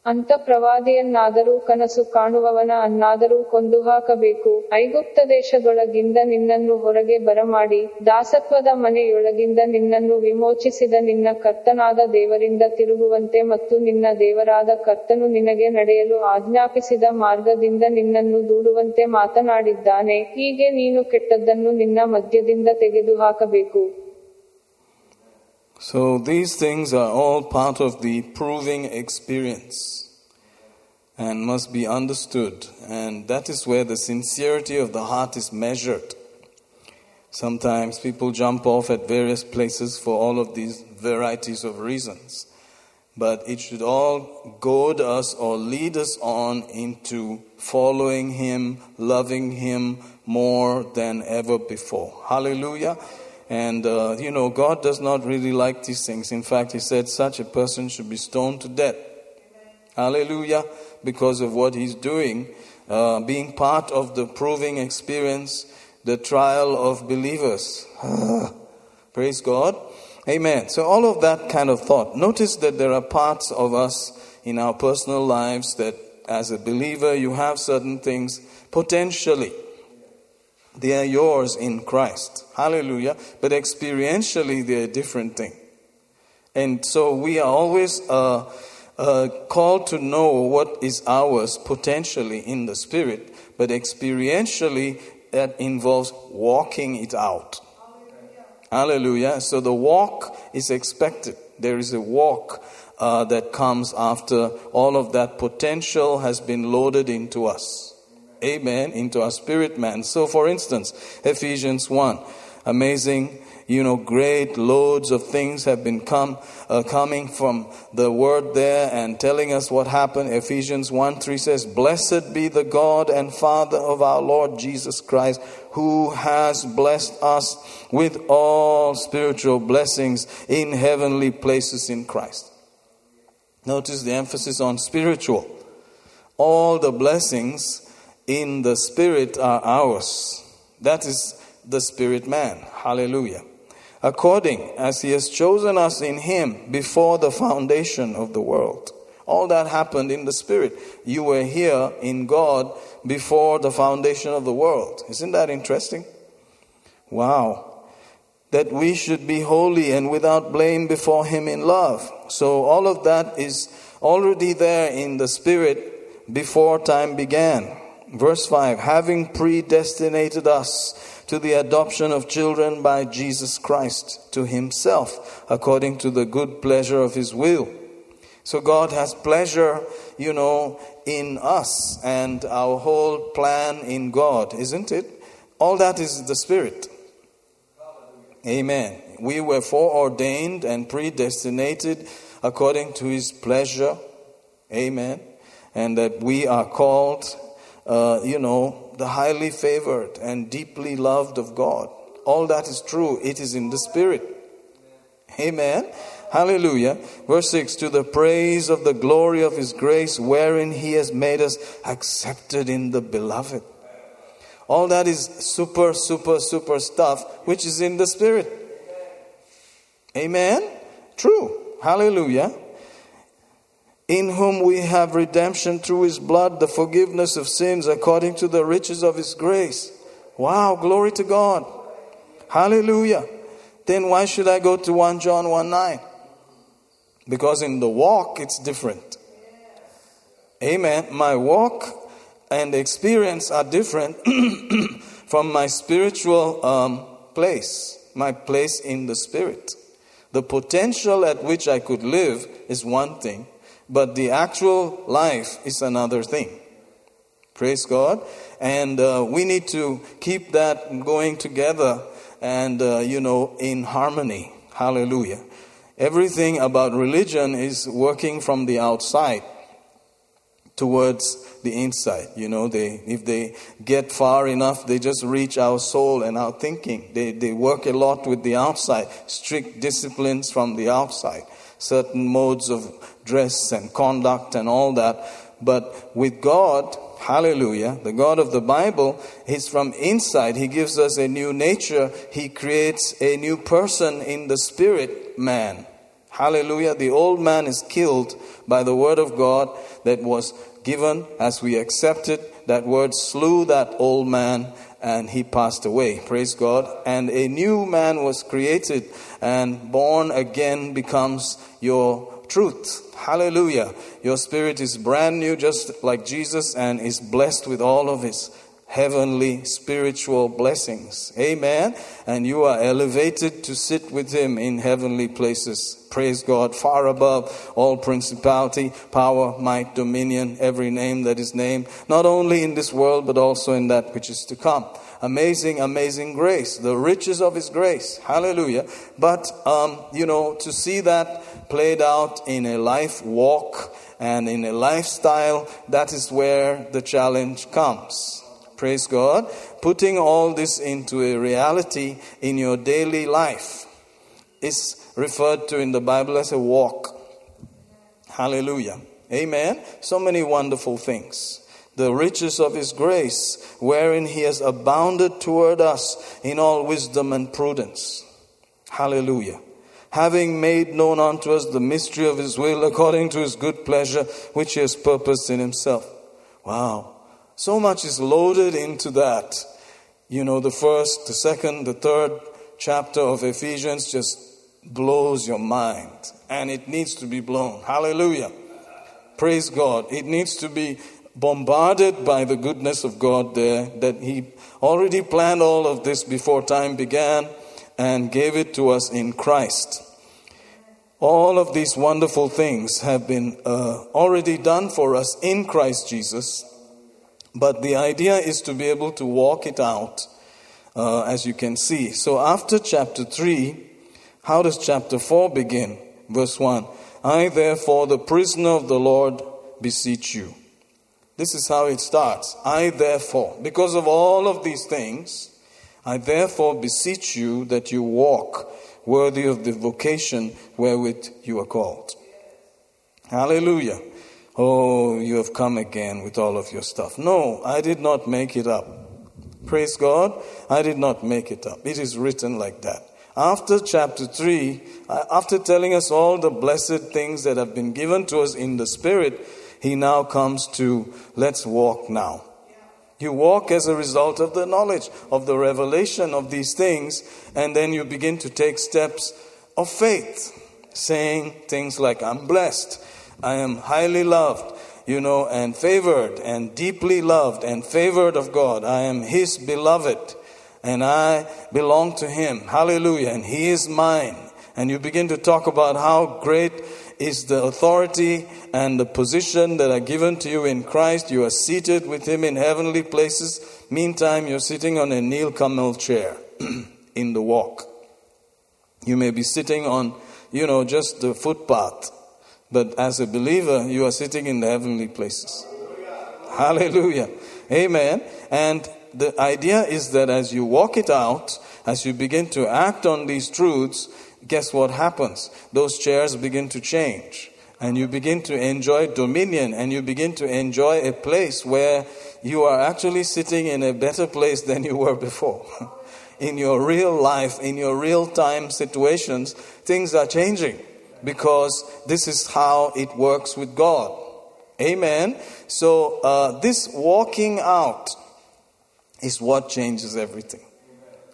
ಅಂತ ಪ್ರವಾದಿಯನ್ನಾದರೂ ಕನಸು ಕಾಣುವವನ ಅನ್ನಾದರೂ ಕೊಂದು ಹಾಕಬೇಕು ಐಗುಪ್ತ ದೇಶದೊಳಗಿಂದ ನಿನ್ನನ್ನು ಹೊರಗೆ ಬರಮಾಡಿ, ದಾಸತ್ವದ ಮನೆಯೊಳಗಿಂದ ನಿನ್ನನ್ನು ವಿಮೋಚಿಸಿದ ನಿನ್ನ ಕರ್ತನಾದ ದೇವರಿಂದ ತಿರುಗುವಂತೆ ಮತ್ತು ನಿನ್ನ ದೇವರಾದ ಕರ್ತನು ನಿನಗೆ ನಡೆಯಲು ಆಜ್ಞಾಪಿಸಿದ ಮಾರ್ಗದಿಂದ ನಿನ್ನನ್ನು ದೂಡುವಂತೆ ಮಾತನಾಡಿದ್ದಾನೆ. ಹೀಗೆ ನೀನು ಕೆಟ್ಟದ್ದನ್ನು ನಿನ್ನ ಮಧ್ಯದಿಂದ ತೆಗೆದುಹಾಕಬೇಕು. So these things are all part of the proving experience and must be understood. And that is where the sincerity of the heart is measured. Sometimes people jump off at various places for all of these varieties of reasons. But it should all goad us or lead us on into following Him, loving Him more than ever before. Hallelujah. And, uh, you know, God does not really like these things. In fact, He said such a person should be stoned to death. Hallelujah. Because of what He's doing, uh, being part of the proving experience, the trial of believers. Praise God. Amen. So, all of that kind of thought. Notice that there are parts of us in our personal lives that, as a believer, you have certain things potentially they are yours in Christ. Hallelujah. But experientially, they're a different thing. And so we are always uh, uh, called to know what is ours potentially in the Spirit, but experientially, that involves walking it out. Hallelujah. So the walk is expected. There is a walk uh, that comes after all of that potential has been loaded into us. Amen. Into our spirit man. So, for instance, Ephesians 1, amazing, you know, great loads of things have been come, uh, coming from the word there and telling us what happened. Ephesians 1 3 says, Blessed be the God and Father of our Lord Jesus Christ, who has blessed us with all spiritual blessings in heavenly places in Christ. Notice the emphasis on spiritual. All the blessings in the Spirit are ours. That is the Spirit man. Hallelujah. According as He has chosen us in Him before the foundation of the world. All that happened in the Spirit. You were here in God before the foundation of the world. Isn't that interesting? Wow. That we should be holy and without blame before Him in love. So all of that is already there in the Spirit before time began. Verse 5 having predestinated us to the adoption of children by Jesus Christ to himself, according to the good pleasure of his will. So God has pleasure, you know, in us and our whole plan in God, isn't it? All that is the Spirit. Amen. We were foreordained and predestinated according to his pleasure. Amen. And that we are called, uh, you know, the highly favored and deeply loved of God. All that is true. It is in the Spirit. Amen. Hallelujah. Verse 6 To the praise of the glory of his grace, wherein he has made us accepted in the beloved. All that is super, super, super stuff which is in the Spirit. Amen. True. Hallelujah. In whom we have redemption through his blood, the forgiveness of sins according to the riches of his grace. Wow, glory to God. Hallelujah. Then why should I go to 1 John 1 9? Because in the walk it's different. Amen. My walk and experience are different from my spiritual um, place, my place in the spirit. The potential at which I could live is one thing, but the actual life is another thing. Praise God. And uh, we need to keep that going together and, uh, you know, in harmony. Hallelujah. Everything about religion is working from the outside towards the inside. You know, they, if they get far enough, they just reach our soul and our thinking. They, they work a lot with the outside, strict disciplines from the outside, certain modes of dress and conduct and all that. But with God, hallelujah, the God of the Bible, He's from inside. He gives us a new nature. He creates a new person in the spirit man. Hallelujah. The old man is killed by the word of God that was given as we accepted. That word slew that old man and he passed away. Praise God. And a new man was created and born again becomes your truth. Hallelujah. Your spirit is brand new, just like Jesus, and is blessed with all of his heavenly spiritual blessings. Amen. And you are elevated to sit with him in heavenly places. Praise God, far above all principality, power, might, dominion, every name that is named, not only in this world, but also in that which is to come. Amazing, amazing grace, the riches of His grace. Hallelujah. But, um, you know, to see that played out in a life walk and in a lifestyle, that is where the challenge comes. Praise God. Putting all this into a reality in your daily life is referred to in the Bible as a walk. Hallelujah. Amen. So many wonderful things. The riches of His grace, wherein He has abounded toward us in all wisdom and prudence. Hallelujah. Having made known unto us the mystery of His will according to His good pleasure, which He has purposed in Himself. Wow. So much is loaded into that. You know, the first, the second, the third chapter of Ephesians just blows your mind. And it needs to be blown. Hallelujah. Praise God. It needs to be bombarded by the goodness of God there, that He already planned all of this before time began and gave it to us in Christ. All of these wonderful things have been uh, already done for us in Christ Jesus, but the idea is to be able to walk it out, uh, as you can see. So after chapter 3, how does chapter 4 begin? Verse 1 I, therefore, the prisoner of the Lord, beseech you. This is how it starts. I, therefore, because of all of these things, I therefore beseech you that you walk worthy of the vocation wherewith you are called. Hallelujah. Oh, you have come again with all of your stuff. No, I did not make it up. Praise God. I did not make it up. It is written like that after chapter 3, uh, after telling us all the blessed things that have been given to us in the Spirit, he now comes to let's walk now. You walk as a result of the knowledge, of the revelation of these things, and then you begin to take steps of faith, saying things like, I'm blessed, I am highly loved, you know, and favored and deeply loved and favored of God. I am His beloved and I belong to Him. Hallelujah. And He is mine. And you begin to talk about how great is the authority and the position that are given to you in Christ. You are seated with Him in heavenly places. Meantime, you're sitting on a Nilkamal chair in the walk. You may be sitting on, you know, just the footpath but as a believer, you are sitting in the heavenly places. Hallelujah. Hallelujah. Amen. And the idea is that as you walk it out, as you begin to act on these truths, guess what happens? Those chairs begin to change. And you begin to enjoy dominion, and you begin to enjoy a place where you are actually sitting in a better place than you were before. in your real life, in your real time situations, things are changing because this is how it works with God. Amen. So, uh, this walking out is what changes everything.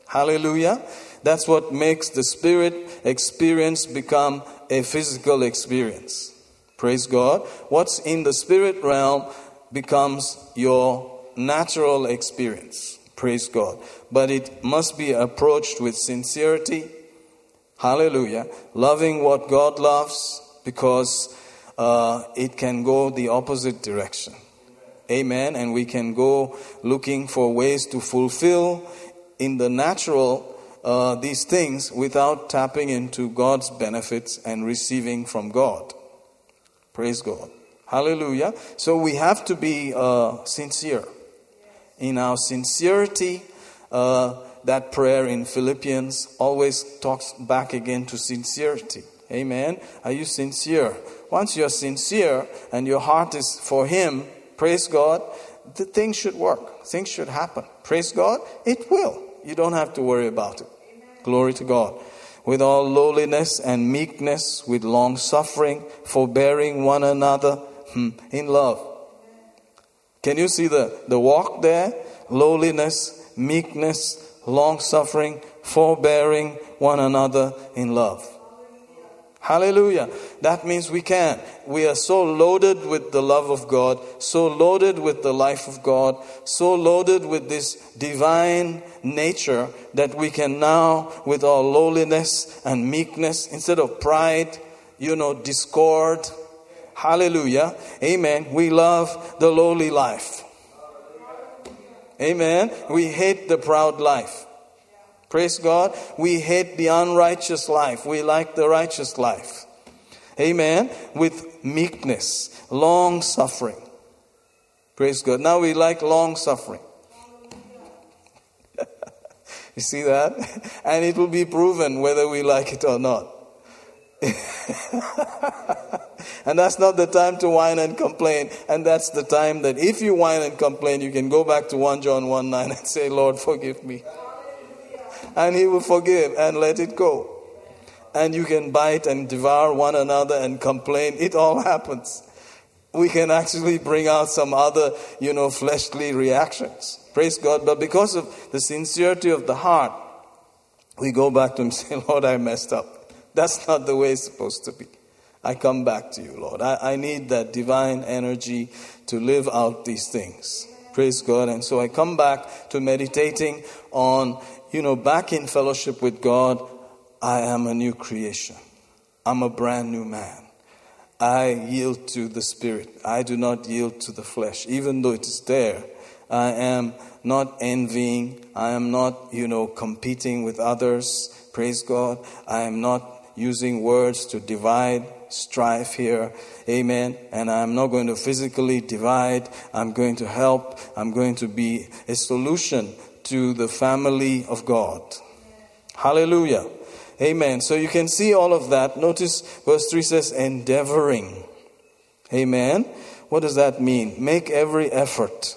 Hallelujah. That's what makes the spirit experience become a physical experience. Praise God. What's in the spirit realm becomes your natural experience. Praise God. But it must be approached with sincerity Hallelujah. Loving what God loves because uh, it can go the opposite direction. Amen. And we can go looking for ways to fulfill in the natural uh, these things without tapping into God's benefits and receiving from God. Praise God. Hallelujah. So we have to be uh, sincere. In our sincerity, uh, that prayer in Philippians always talks back again to sincerity. Amen. Are you sincere? Once you're sincere and your heart is for Him, praise God, the things should work. Things should happen. Praise God, it will. You don't have to worry about it. Glory to God. With all lowliness and meekness, with long suffering, forbearing one another hmm, in love. Can you see the, the walk there? Lowliness, meekness, long suffering, forbearing one another in love. Hallelujah. That means we can. We are so loaded with the love of God, so loaded with the life of God, so loaded with this divine nature that we can now, with our lowliness and meekness, instead of pride, you know, discord, hallelujah, amen, we love the lowly life. Amen. We hate the proud life. Praise God. We hate the unrighteous life. We like the righteous life. Amen. With meekness, long suffering. Praise God. Now we like long suffering. you see that? And it will be proven whether we like it or not. and that's not the time to whine and complain. And that's the time that if you whine and complain, you can go back to 1 John 1 9 and say, Lord, forgive me. And He will forgive and let it go. And you can bite and devour one another and complain. It all happens. We can actually bring out some other, you know, fleshly reactions. Praise God. But because of the sincerity of the heart, we go back to Him and say, Lord, I messed up. That's not the way it's supposed to be. I come back to you, Lord. I, I need that divine energy to live out these things. Praise God. And so I come back to meditating on, you know, back in fellowship with God, I am a new creation. I'm a brand new man. I yield to the Spirit. I do not yield to the flesh, even though it is there. I am not envying. I am not, you know, competing with others. Praise God. I am not using words to divide, strife here. Amen. And I'm not going to physically divide. I'm going to help. I'm going to be a solution to the family of God. Hallelujah. Amen. So you can see all of that. Notice verse 3 says, endeavoring. Amen. What does that mean? Make every effort.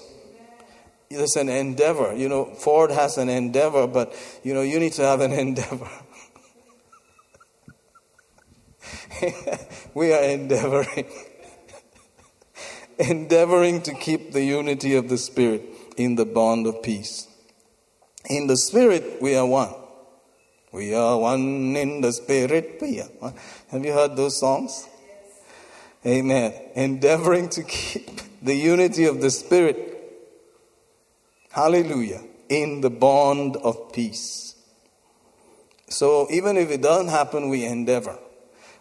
It's an endeavor. You know, Ford has an endeavor, but you know, you need to have an endeavor. we are endeavoring. endeavoring to keep the unity of the Spirit in the bond of peace. In the Spirit, we are one. We are one in the Spirit. We are one. Have you heard those songs? Amen. Endeavoring to keep the unity of the Spirit. Hallelujah. In the bond of peace. So even if it doesn't happen, we endeavor.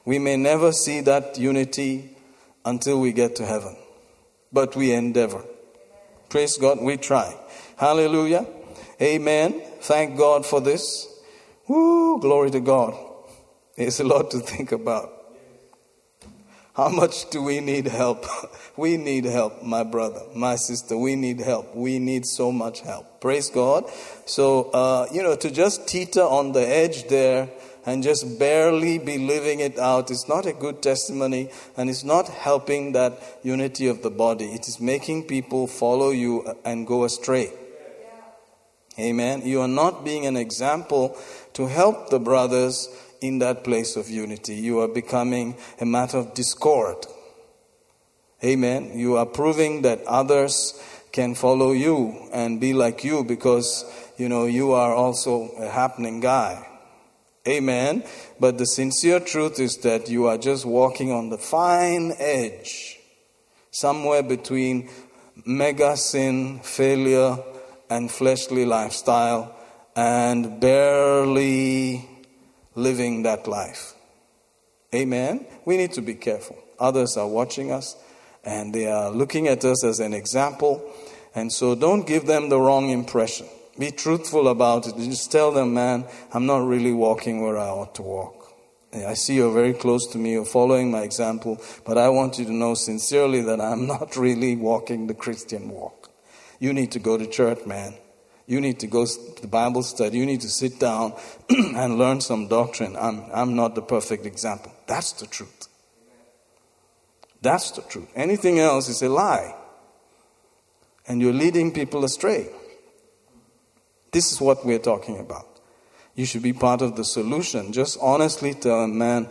We may never see that unity until we get to heaven, but we endeavor. Praise God, we try. Hallelujah. Amen. Thank God for this. Woo, glory to God. It's a lot to think about. How much do we need help? We need help, my brother, my sister. We need help. We need so much help. Praise God. So, uh, you know, to just teeter on the edge there and just barely be living it out is not a good testimony and it's not helping that unity of the body. It is making people follow you and go astray. Amen. You are not being an example to help the brothers in that place of unity. You are becoming a matter of discord. Amen. You are proving that others can follow you and be like you because, you know, you are also a happening guy. Amen. But the sincere truth is that you are just walking on the fine edge, somewhere between mega sin, failure, and fleshly lifestyle, and barely living that life. Amen. We need to be careful. Others are watching us and they are looking at us as an example. And so don't give them the wrong impression. Be truthful about it. Just tell them, man, I'm not really walking where I ought to walk. I see you're very close to me, you're following my example, but I want you to know sincerely that I'm not really walking the Christian walk. You need to go to church, man. You need to go to Bible study. You need to sit down and learn some doctrine. I'm, I'm not the perfect example. That's the truth. That's the truth. Anything else is a lie. And you're leading people astray. This is what we're talking about. You should be part of the solution. Just honestly tell a man,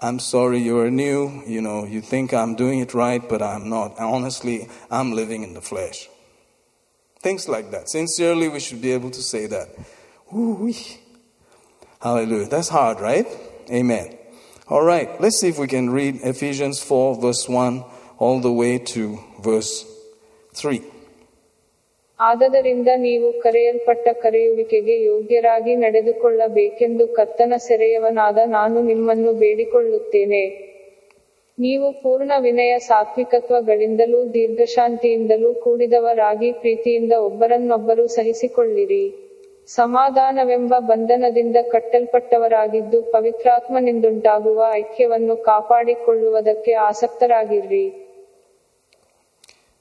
I'm sorry you're new. You know, you think I'm doing it right, but I'm not. Honestly, I'm living in the flesh. Things like that. Sincerely, we should be able to say that. Ooh-wee. Hallelujah. That's hard, right? Amen. All right, let's see if we can read Ephesians 4, verse 1, all the way to verse 3. ಆದದರಿಂದ ನೀವು ಕರೆಯಲ್ಪಟ್ಟ ಕರೆಯುವಿಕೆಗೆ ಯೋಗ್ಯರಾಗಿ ನಡೆದುಕೊಳ್ಳಬೇಕೆಂದು ಕರ್ತನ ಸೆರೆಯವನಾದ ನಾನು ನಿಮ್ಮನ್ನು ಬೇಡಿಕೊಳ್ಳುತ್ತೇನೆ ನೀವು ಪೂರ್ಣ ವಿನಯ ಸಾತ್ವಿಕತ್ವಗಳಿಂದಲೂ ದೀರ್ಘಶಾಂತಿಯಿಂದಲೂ ಕೂಡಿದವರಾಗಿ ಪ್ರೀತಿಯಿಂದ ಒಬ್ಬರನ್ನೊಬ್ಬರು ಸಹಿಸಿಕೊಳ್ಳಿರಿ ಸಮಾಧಾನವೆಂಬ ಬಂಧನದಿಂದ ಕಟ್ಟಲ್ಪಟ್ಟವರಾಗಿದ್ದು ಪವಿತ್ರಾತ್ಮನಿಂದುಂಟಾಗುವ ಐಕ್ಯವನ್ನು ಕಾಪಾಡಿಕೊಳ್ಳುವುದಕ್ಕೆ ಆಸಕ್ತರಾಗಿರ್ರಿ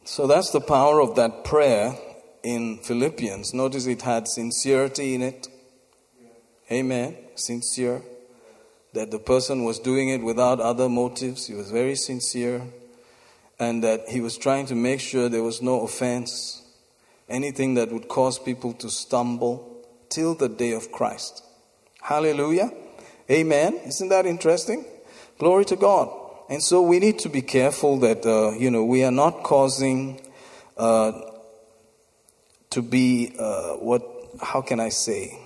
So that's the power of that prayer in Philippians. Notice it had sincerity in it. Amen. Sincere. That the person was doing it without other motives. He was very sincere. And that he was trying to make sure there was no offense, anything that would cause people to stumble till the day of Christ. Hallelujah. Amen. Isn't that interesting? Glory to God. And so we need to be careful that, uh, you know, we are not causing uh, to be, uh, what, how can I say,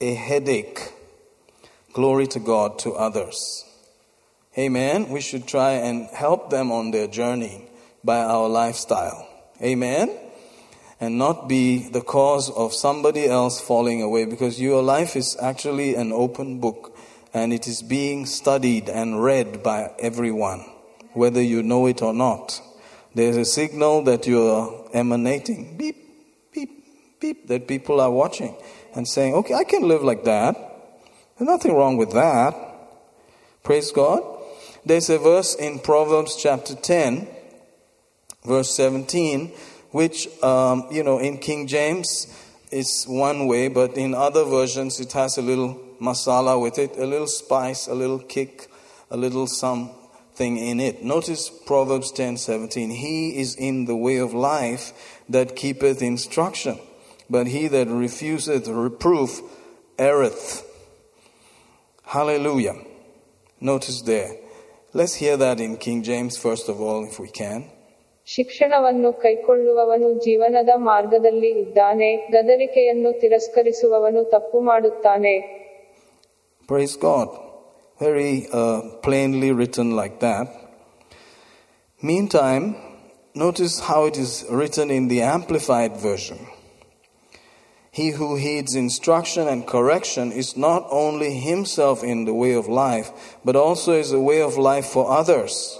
a headache, glory to God, to others. Amen. We should try and help them on their journey by our lifestyle. Amen. And not be the cause of somebody else falling away because your life is actually an open book and it is being studied and read by everyone, whether you know it or not. There's a signal that you're emanating, beep, beep, beep, that people are watching and saying, okay, I can live like that. There's nothing wrong with that. Praise God. There's a verse in Proverbs chapter 10, verse 17, which, um, you know, in King James is one way, but in other versions it has a little masala with it, a little spice, a little kick, a little something in it. Notice Proverbs 10 17. He is in the way of life that keepeth instruction, but he that refuseth reproof erreth. Hallelujah. Notice there. Let's hear that in King James first of all, if we can. ಶಿಕ್ಷಣವನ್ನು ಕೈಕೊಳ್ಳುವವನು ಜೀವನದ ಮಾರ್ಗದಲ್ಲಿ ಇದ್ದಾನೆ ಗದರಿಕೆಯನ್ನು ತಿರಸ್ಕರಿಸುವವನು ತಪ್ಪು ಮಾಡುತ್ತಾನೆ Praise God. Very uh, plainly written like that. Meantime, notice how it is written in the Amplified Version. He who heeds instruction and correction is not only himself in the way of life, but also is a way of life for others.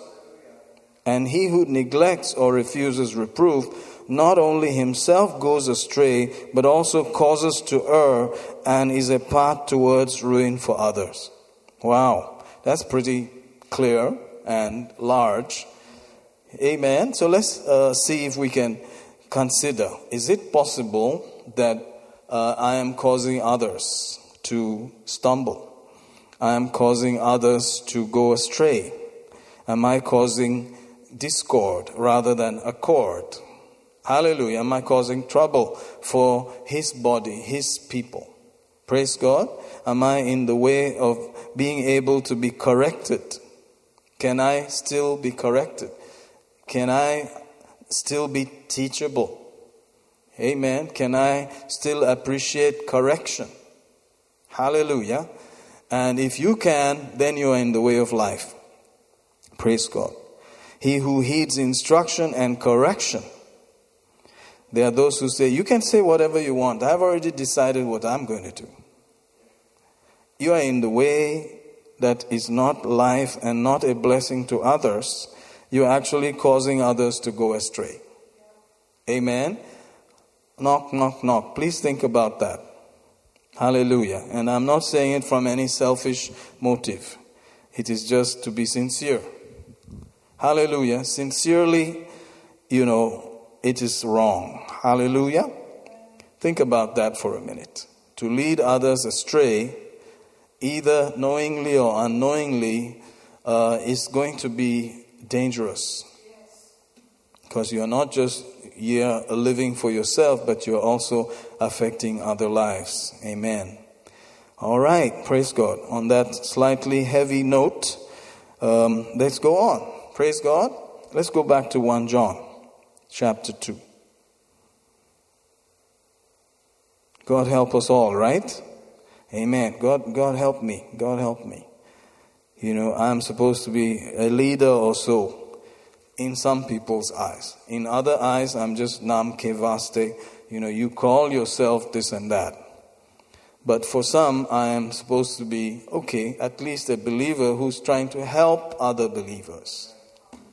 And he who neglects or refuses reproof not only himself goes astray, but also causes to err and is a path towards ruin for others. Wow, that's pretty clear and large. Amen. So let's uh, see if we can consider is it possible that uh, I am causing others to stumble? I am causing others to go astray? Am I causing discord rather than accord? Hallelujah. Am I causing trouble for his body, his people? Praise God. Am I in the way of being able to be corrected? Can I still be corrected? Can I still be teachable? Amen. Can I still appreciate correction? Hallelujah. And if you can, then you are in the way of life. Praise God. He who heeds instruction and correction. There are those who say, You can say whatever you want. I've already decided what I'm going to do. You are in the way that is not life and not a blessing to others. You're actually causing others to go astray. Amen. Knock, knock, knock. Please think about that. Hallelujah. And I'm not saying it from any selfish motive, it is just to be sincere. Hallelujah. Sincerely, you know, it is wrong. Hallelujah. Think about that for a minute. To lead others astray, either knowingly or unknowingly, uh, is going to be dangerous. Because you are not just you're living for yourself, but you're also affecting other lives. Amen. All right, praise God. On that slightly heavy note, um, let's go on. Praise God. Let's go back to 1 John chapter 2. God help us all, right? Amen. God, God help me. God help me. You know, I'm supposed to be a leader or so in some people's eyes. In other eyes, I'm just nam kevaste. You know, you call yourself this and that. But for some, I am supposed to be, okay, at least a believer who's trying to help other believers.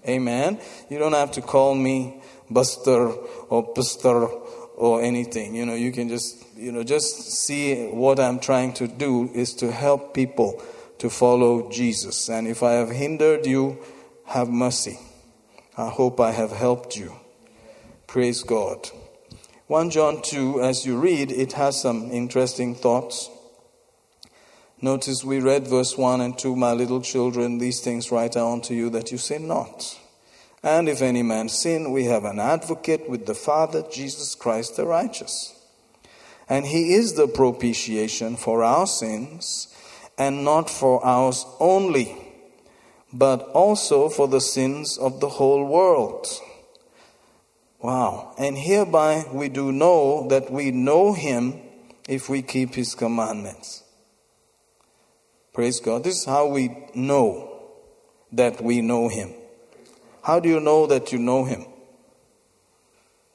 Amen. You don't have to call me Buster or Pastor or anything. You know, you can just, you know, just see what I'm trying to do is to help people to follow Jesus. And if I have hindered you, have mercy. I hope I have helped you. Praise God. 1 John 2, as you read, it has some interesting thoughts. Notice we read verse 1 and 2 My little children, these things write I unto you that you sin not. And if any man sin, we have an advocate with the Father, Jesus Christ the righteous. And he is the propitiation for our sins, and not for ours only but also for the sins of the whole world. Wow. And hereby we do know that we know him if we keep his commandments. Praise God. This is how we know that we know him. How do you know that you know him?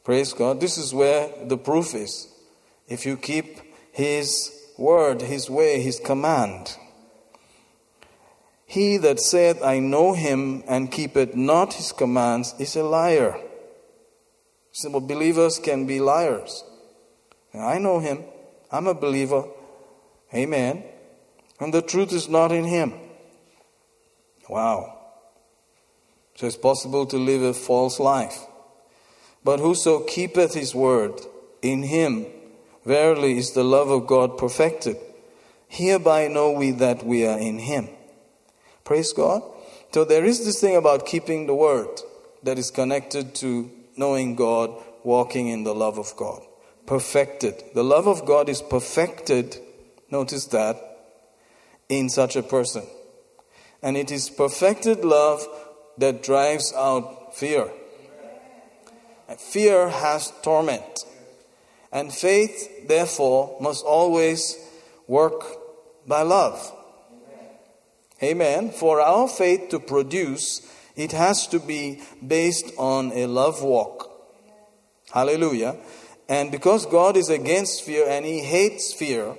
Praise God. This is where the proof is. If you keep his word, his way, his command. He that saith, I know him, and keepeth not his commands, is a liar. Simple believers can be liars. I know him. I'm a believer. Amen. And the truth is not in him. Wow. So it's possible to live a false life. But whoso keepeth his word, in him verily is the love of God perfected. Hereby know we that we are in him. Praise God. So there is this thing about keeping the word that is connected to knowing God, walking in the love of God. Perfected. The love of God is perfected, notice that, in such a person. And it is perfected love that drives out fear. Fear has torment. And faith, therefore, must always work by love. Amen. For our faith to produce, It has to be based on a love walk. Hallelujah. And because God is against fear and He hates fear,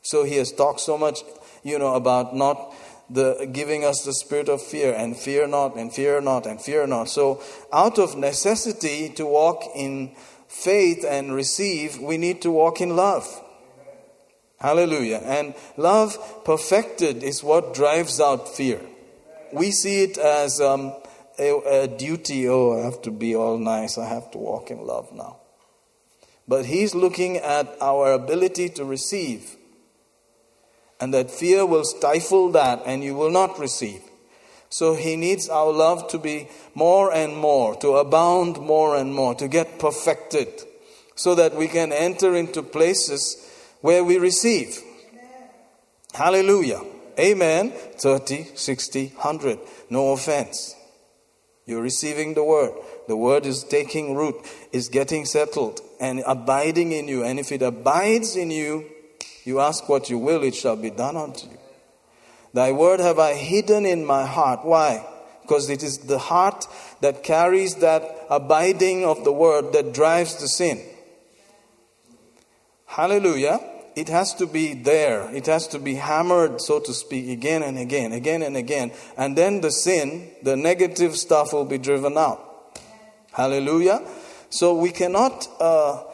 so He has talked so much, you know, about not the giving us the spirit of fear and fear not and fear not and fear not. So out of necessity to walk in faith and receive, we need to walk in love. Hallelujah. And love perfected is what drives out fear. We see it as um, a, a duty. Oh, I have to be all nice. I have to walk in love now. But he's looking at our ability to receive. And that fear will stifle that and you will not receive. So he needs our love to be more and more, to abound more and more, to get perfected, so that we can enter into places where we receive. Hallelujah. Amen. 30, 60, 100. No offense. You're receiving the word. The word is taking root, is getting settled, and abiding in you. And if it abides in you, you ask what you will, it shall be done unto you. Thy word have I hidden in my heart. Why? Because it is the heart that carries that abiding of the word that drives the sin. Hallelujah. It has to be there. It has to be hammered, so to speak, again and again, again and again. And then the sin, the negative stuff will be driven out. Hallelujah. So we cannot uh,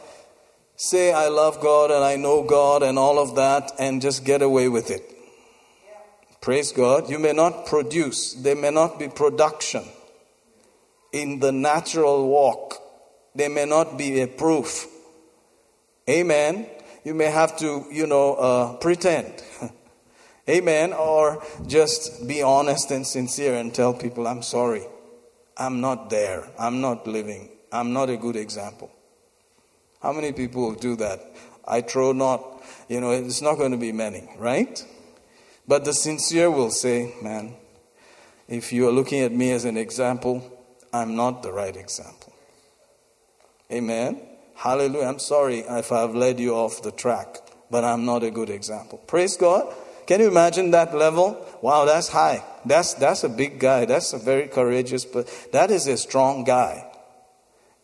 say, I love God and I know God and all of that and just get away with it. Praise God. You may not produce, there may not be production in the natural walk, there may not be a proof. Amen. You may have to, you know, uh, pretend. Amen. Or just be honest and sincere and tell people, I'm sorry. I'm not there. I'm not living. I'm not a good example. How many people do that? I trow not. You know, it's not going to be many, right? But the sincere will say, man, if you are looking at me as an example, I'm not the right example. Amen. Hallelujah. I'm sorry if I've led you off the track, but I'm not a good example. Praise God. Can you imagine that level? Wow, that's high. That's, that's a big guy. That's a very courageous, but that is a strong guy.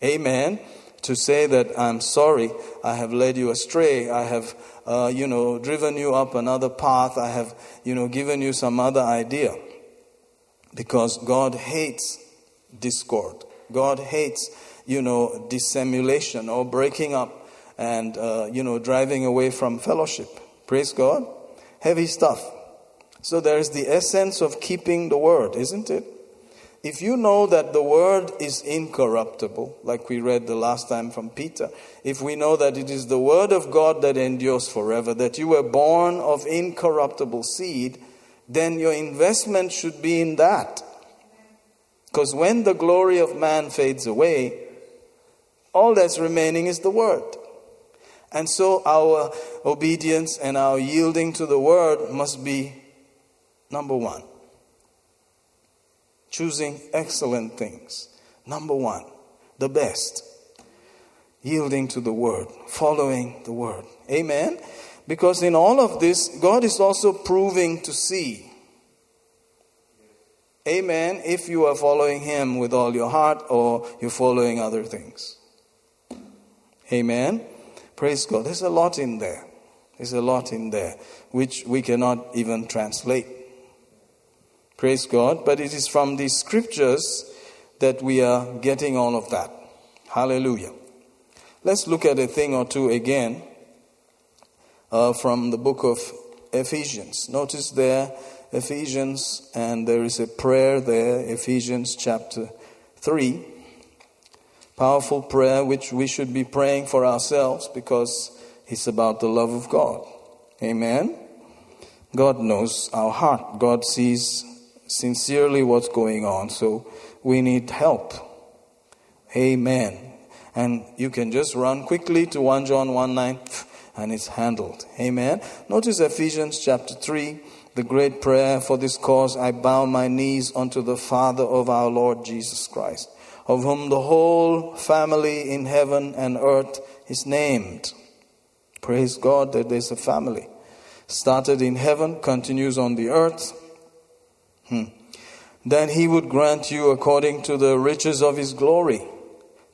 Amen. To say that I'm sorry, I have led you astray, I have uh, you know, driven you up another path. I have, you know, given you some other idea. Because God hates discord. God hates, you know, dissimulation or breaking up and, uh, you know, driving away from fellowship. Praise God. Heavy stuff. So there is the essence of keeping the word, isn't it? If you know that the word is incorruptible, like we read the last time from Peter, if we know that it is the word of God that endures forever, that you were born of incorruptible seed, then your investment should be in that. Because when the glory of man fades away, all that's remaining is the word. And so our obedience and our yielding to the word must be number one choosing excellent things. Number one, the best. Yielding to the word, following the word. Amen? Because in all of this, God is also proving to see. Amen. If you are following Him with all your heart or you're following other things. Amen. Praise God. There's a lot in there. There's a lot in there which we cannot even translate. Praise God. But it is from these scriptures that we are getting all of that. Hallelujah. Let's look at a thing or two again uh, from the book of Ephesians. Notice there, Ephesians, and there is a prayer there, Ephesians chapter 3. Powerful prayer which we should be praying for ourselves because it's about the love of God. Amen. God knows our heart. God sees sincerely what's going on. So we need help. Amen. And you can just run quickly to 1 John 1 9 and it's handled. Amen. Notice Ephesians chapter 3, the great prayer for this cause I bow my knees unto the Father of our Lord Jesus Christ, of whom the whole family in heaven and earth is named. Praise God that there's a family. Started in heaven, continues on the earth Hmm. that he would grant you according to the riches of his glory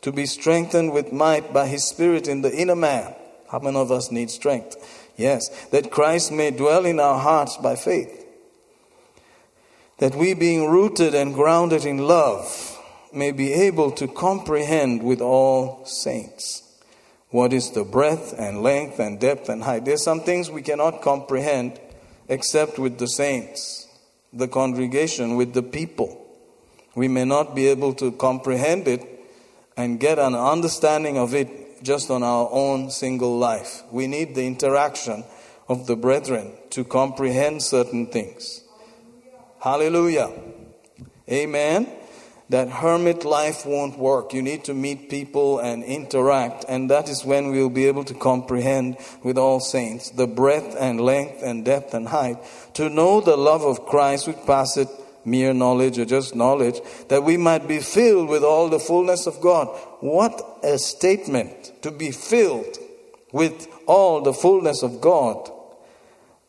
to be strengthened with might by his spirit in the inner man. How many of us need strength? Yes, that Christ may dwell in our hearts by faith. That we, being rooted and grounded in love, may be able to comprehend with all saints what is the breadth and length and depth and height. There's some things we cannot comprehend except with the saints, the congregation, with the people. We may not be able to comprehend it and get an understanding of it just on our own single life. We need the interaction of the brethren to comprehend certain things. Hallelujah. Amen. That hermit life won't work. You need to meet people and interact, and that is when we'll be able to comprehend with all saints the breadth and length and depth and height, to know the love of Christ which passeth mere knowledge or just knowledge, that we might be filled with all the fullness of God. What a statement to be filled with all the fullness of God.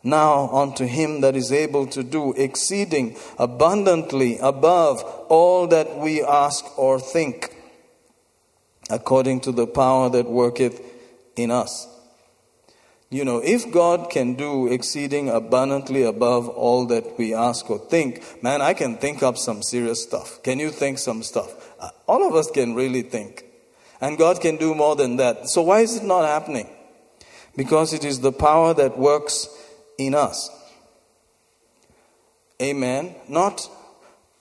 Now unto him that is able to do exceeding abundantly above all that we ask or think, according to the power that worketh in us. You know, if God can do exceeding abundantly above all that we ask or think, man, I can think up some serious stuff. Can you think some stuff? Uh, All of us can really think. And God can do more than that. So why is it not happening? Because it is the power that works in us. Amen. Not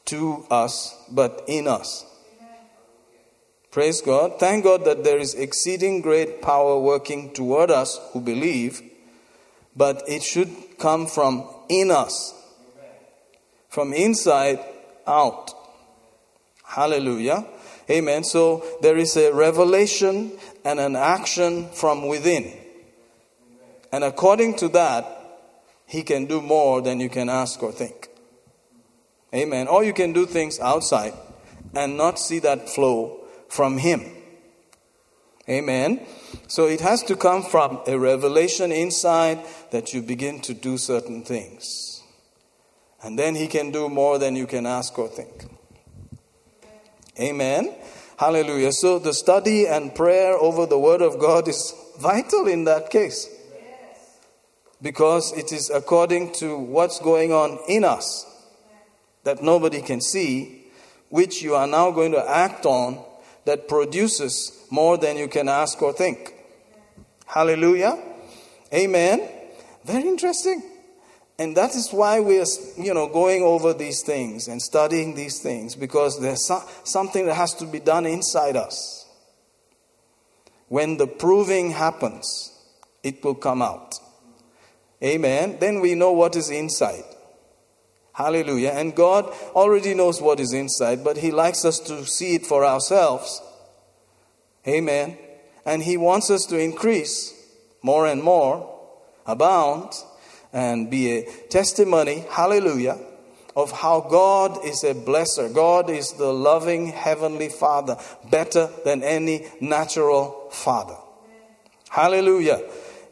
to us, but in us. Praise God. Thank God that there is exceeding great power working toward us who believe, but it should come from in us, from inside out. Hallelujah. Amen. So there is a revelation and an action from within. And according to that, He can do more than you can ask or think. Amen. Or you can do things outside and not see that flow from Him. Amen. So it has to come from a revelation inside that you begin to do certain things. And then He can do more than you can ask or think. Amen. Hallelujah. So the study and prayer over the Word of God is vital in that case. Because it is according to what's going on in us that nobody can see, which you are now going to act on that produces more than you can ask or think. Hallelujah. Amen. Very interesting. And that is why we are, you know, going over these things and studying these things because there's so- something that has to be done inside us. When the proving happens, it will come out. Amen. Then we know what is inside. Hallelujah. And God already knows what is inside, but He likes us to see it for ourselves. Amen. And He wants us to increase more and more, abound, and be a testimony, hallelujah, of how God is a blesser. God is the loving Heavenly Father, better than any natural father. Hallelujah.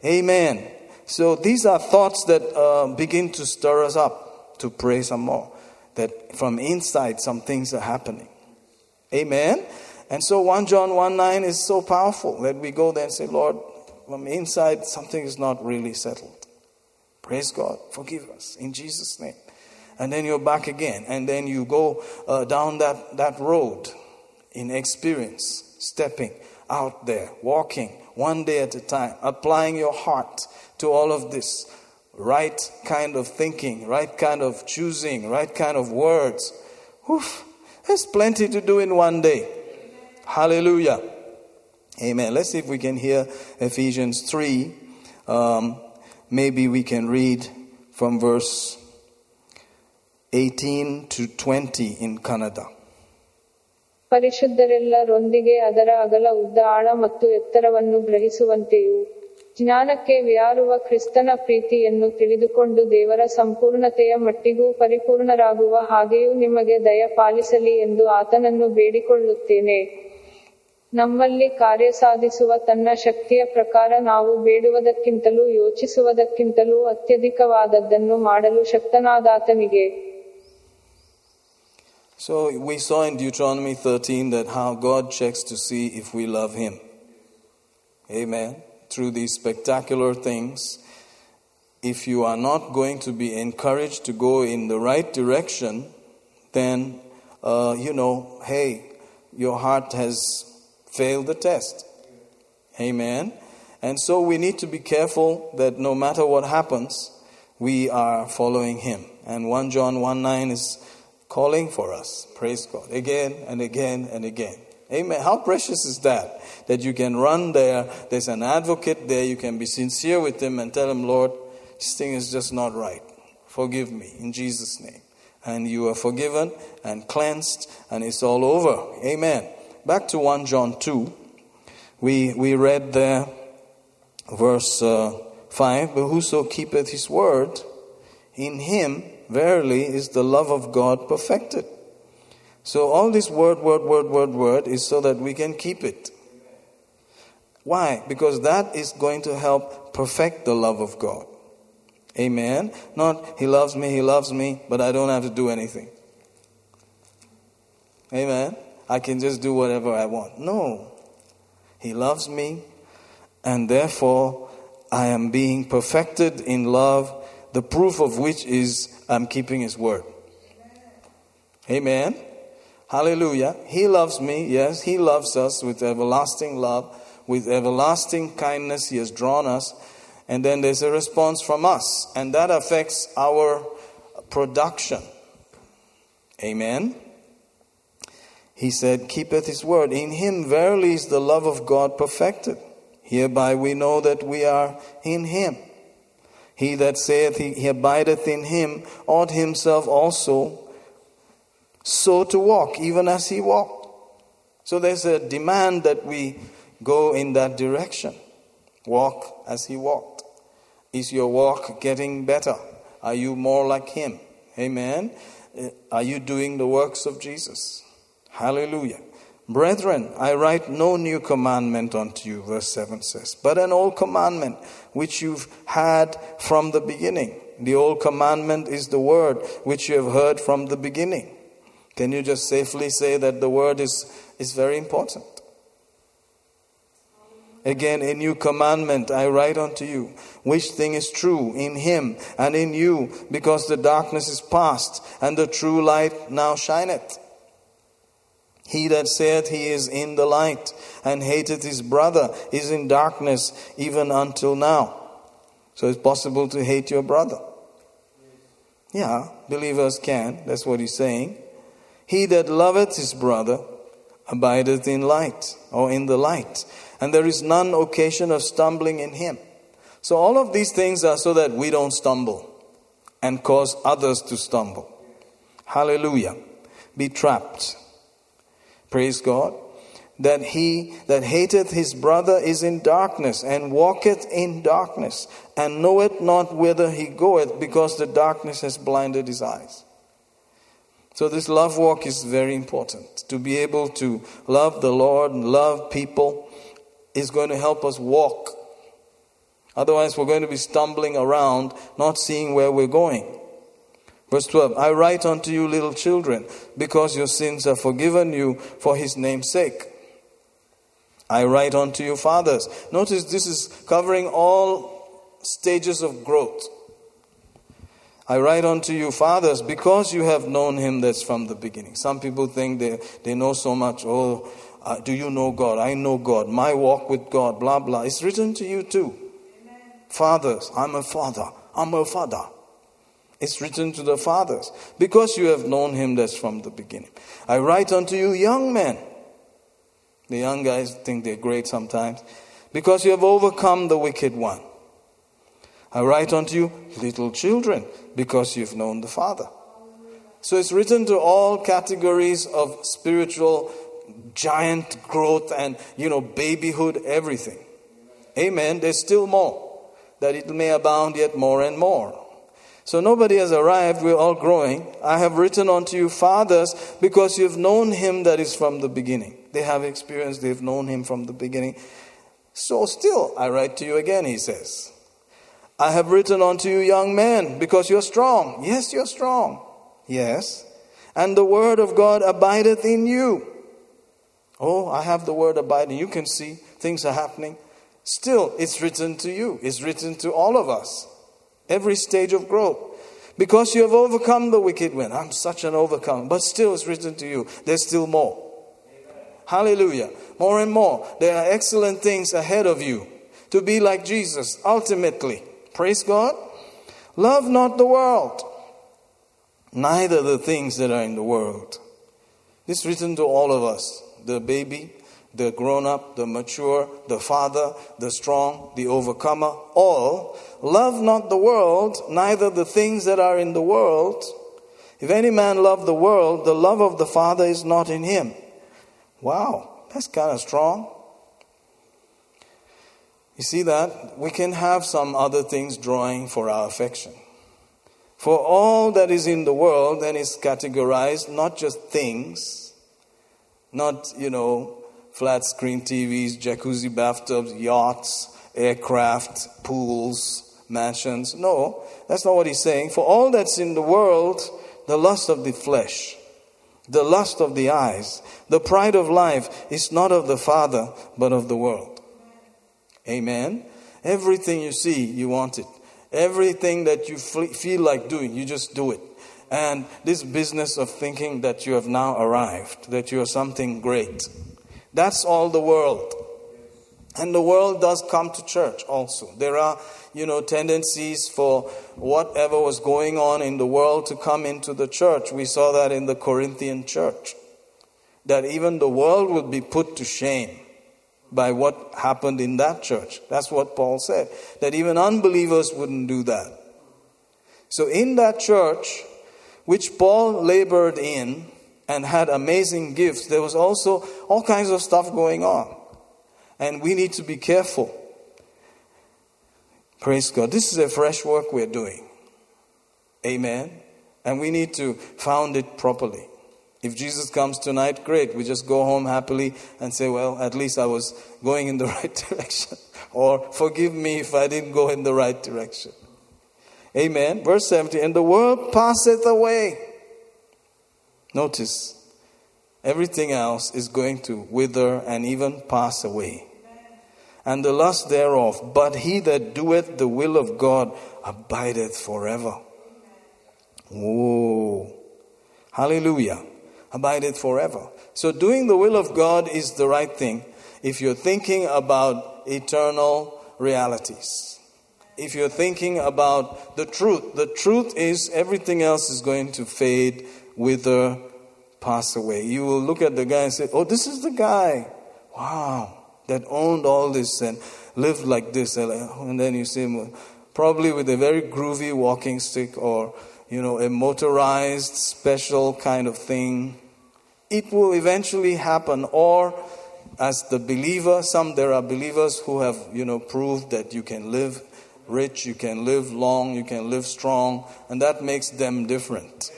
Amen. So these are thoughts that uh, begin to stir us up to pray some more. That from inside, some things are happening. Amen. And so 1 John 1 9 is so powerful that we go there and say, Lord, from inside, something is not really settled. Praise God. Forgive us in Jesus' name. And then you're back again. And then you go uh, down that, that road in experience, stepping out there, walking one day at a time, applying your heart to all of this right kind of thinking, right kind of choosing, right kind of words. Oof, there's plenty to do in one day. Hallelujah. Amen. Let's see if we can hear Ephesians 3. Um, maybe we can read from verse 18 to 20 in Kannada. ಪರಿಶುದ್ಧರೆಲ್ಲರೊಂದಿಗೆ ಅದರ ಅಗಲ ಉದ್ದ ಆಳ ಮತ್ತು ಎತ್ತರವನ್ನು ಗ್ರಹಿಸುವಂತೆಯೂ, ಜ್ಞಾನಕ್ಕೆ ವ್ಯಾರುವ ಕ್ರಿಸ್ತನ ಪ್ರೀತಿಯನ್ನು ತಿಳಿದುಕೊಂಡು ದೇವರ ಸಂಪೂರ್ಣತೆಯ ಮಟ್ಟಿಗೂ ಪರಿಪೂರ್ಣರಾಗುವ ಹಾಗೆಯೂ ನಿಮಗೆ ದಯ ಪಾಲಿಸಲಿ ಎಂದು ಆತನನ್ನು ಬೇಡಿಕೊಳ್ಳುತ್ತೇನೆ ನಮ್ಮಲ್ಲಿ ಕಾರ್ಯ ಸಾಧಿಸುವ ತನ್ನ ಶಕ್ತಿಯ ಪ್ರಕಾರ ನಾವು ಬೇಡುವುದಕ್ಕಿಂತಲೂ ಯೋಚಿಸುವುದಕ್ಕಿಂತಲೂ ಅತ್ಯಧಿಕವಾದದ್ದನ್ನು ಮಾಡಲು ಶಕ್ತನಾದಾತನಿಗೆ So we saw in Deuteronomy 13 that how God checks to see if we love Him. Amen. Through these spectacular things, if you are not going to be encouraged to go in the right direction, then, uh, you know, hey, your heart has failed the test. Amen. And so we need to be careful that no matter what happens, we are following Him. And 1 John 1 9 is calling for us. Praise God. Again and again and again. Amen. How precious is that? That you can run there, there's an advocate there, you can be sincere with him and tell him, Lord, this thing is just not right. Forgive me in Jesus' name. And you are forgiven and cleansed, and it's all over. Amen. Back to 1 John 2. We, we read there, verse uh, 5 But whoso keepeth his word, in him verily is the love of God perfected. So all this word, word, word, word, word is so that we can keep it. Why? Because that is going to help perfect the love of God. Amen. Not, He loves me, He loves me, but I don't have to do anything. Amen. I can just do whatever I want. No. He loves me, and therefore I am being perfected in love, the proof of which is I'm keeping His word. Amen. Hallelujah. He loves me. Yes, He loves us with everlasting love, with everlasting kindness. He has drawn us. And then there's a response from us, and that affects our production. Amen. He said, Keepeth his word. In him verily is the love of God perfected. Hereby we know that we are in him. He that saith he, abideth in him ought himself also so to walk, even as he walked. So there's a demand that we go in that direction. Walk as he walked. Is your walk getting better? Are you more like him? Amen. Uh, are you doing the works of Jesus? Hallelujah. Brethren, I write no new commandment unto you, verse 7 says, but an old commandment which you've had from the beginning. The old commandment is the word which you have heard from the beginning. Can you just safely say that the word is, is very important? Again, a new commandment I write unto you, which thing is true in him and in you, because the darkness is past, and the true light now shineth. He that saith he is in the light, and hateth his brother, is in darkness even until now. So it's possible to hate your brother. Yeah, believers can. That's what he's saying. He that loveth his brother abideth in light, or in the light and there is none occasion of stumbling in him. So, all of these things are so that we don't stumble and cause others to stumble. Hallelujah. Be trapped. Praise God. That he that hateth his brother is in darkness and walketh in darkness and knoweth not whither he goeth because the darkness has blinded his eyes. So, this love walk is very important to be able to love the Lord and love people is going to help us walk. Otherwise, we're going to be stumbling around, not seeing where we're going. Verse 12 I write unto you, little children, because your sins are forgiven you for his name's sake. I write unto you, fathers. Notice this is covering all stages of growth. I write unto you, fathers, because you have known him that's from the beginning. Some people think they, they know so much. Oh, uh, do you know God? I know God. My walk with God, blah, blah. It's written to you too. Amen. Fathers, I'm a father. I'm a father. It's written to the fathers because you have known him that's from the beginning. I write unto you, young men. The young guys think they're great sometimes because you have overcome the wicked one. I write unto you, little children, because you've known the Father. So it's written to all categories of spiritual giant growth and, you know, babyhood, everything. Amen. There's still more, that it may abound yet more and more. So nobody has arrived, we're all growing. I have written unto you, fathers, because you've known him that is from the beginning. They have experience, they've known him from the beginning. So still, I write to you again, he says. I have written unto you, young men, because you're strong. Yes, you're strong. Yes. and the word of God abideth in you. Oh, I have the word abiding. You can see things are happening. Still, it's written to you, it's written to all of us, every stage of growth. Because you have overcome the wicked one. I'm such an overcomer. But still, it's written to you. There's still more. Hallelujah. More and more. There are excellent things ahead of you to be like Jesus ultimately. Praise God. Love not the world, neither the things that are in the world. This is written to all of us the baby, the grown up, the mature, the father, the strong, the overcomer, all. Love not the world, neither the things that are in the world. If any man love the world, the love of the Father is not in him. Wow, that's kind of strong. You see that? We can have some other things drawing for our affection. For all that is in the world then is categorized not just things, not, you know, flat screen TVs, jacuzzi bathtubs, yachts, aircraft, pools, mansions. No, that's not what he's saying. For all that's in the world, the lust of the flesh, the lust of the eyes, the pride of life is not of the Father, but of the world. Amen. Everything you see, you want it. Everything that you feel like doing, you just do it. And this business of thinking that you have now arrived, that you are something great, that's all the world. And the world does come to church also. There are, you know, tendencies for whatever was going on in the world to come into the church. We saw that in the Corinthian church. That even the world would be put to shame by what happened in that church. That's what Paul said. That even unbelievers wouldn't do that. So in that church, which Paul labored in and had amazing gifts, there was also all kinds of stuff going on. And we need to be careful. Praise God. This is a fresh work we're doing. Amen. And we need to found it properly. If Jesus comes tonight, great. We just go home happily and say, well, at least I was going in the right direction. or forgive me if I didn't go in the right direction. Amen. Verse 70 And the world passeth away. Notice, everything else is going to wither and even pass away. And the lust thereof. But he that doeth the will of God abideth forever. Whoa. Hallelujah abideth forever. So, doing the will of God is the right thing if you're thinking about eternal realities. If you're thinking about the truth, the truth is everything else is going to fade, wither, pass away. You will look at the guy and say, Oh, this is the guy. Wow, that owned all this and lived like this. And then you see him probably with a very groovy walking stick or you know, a motorized special kind of thing. It will eventually happen. Or as the believer, some there are believers who have, you know, proved that you can live rich, you can live long, you can live strong, and that makes them different.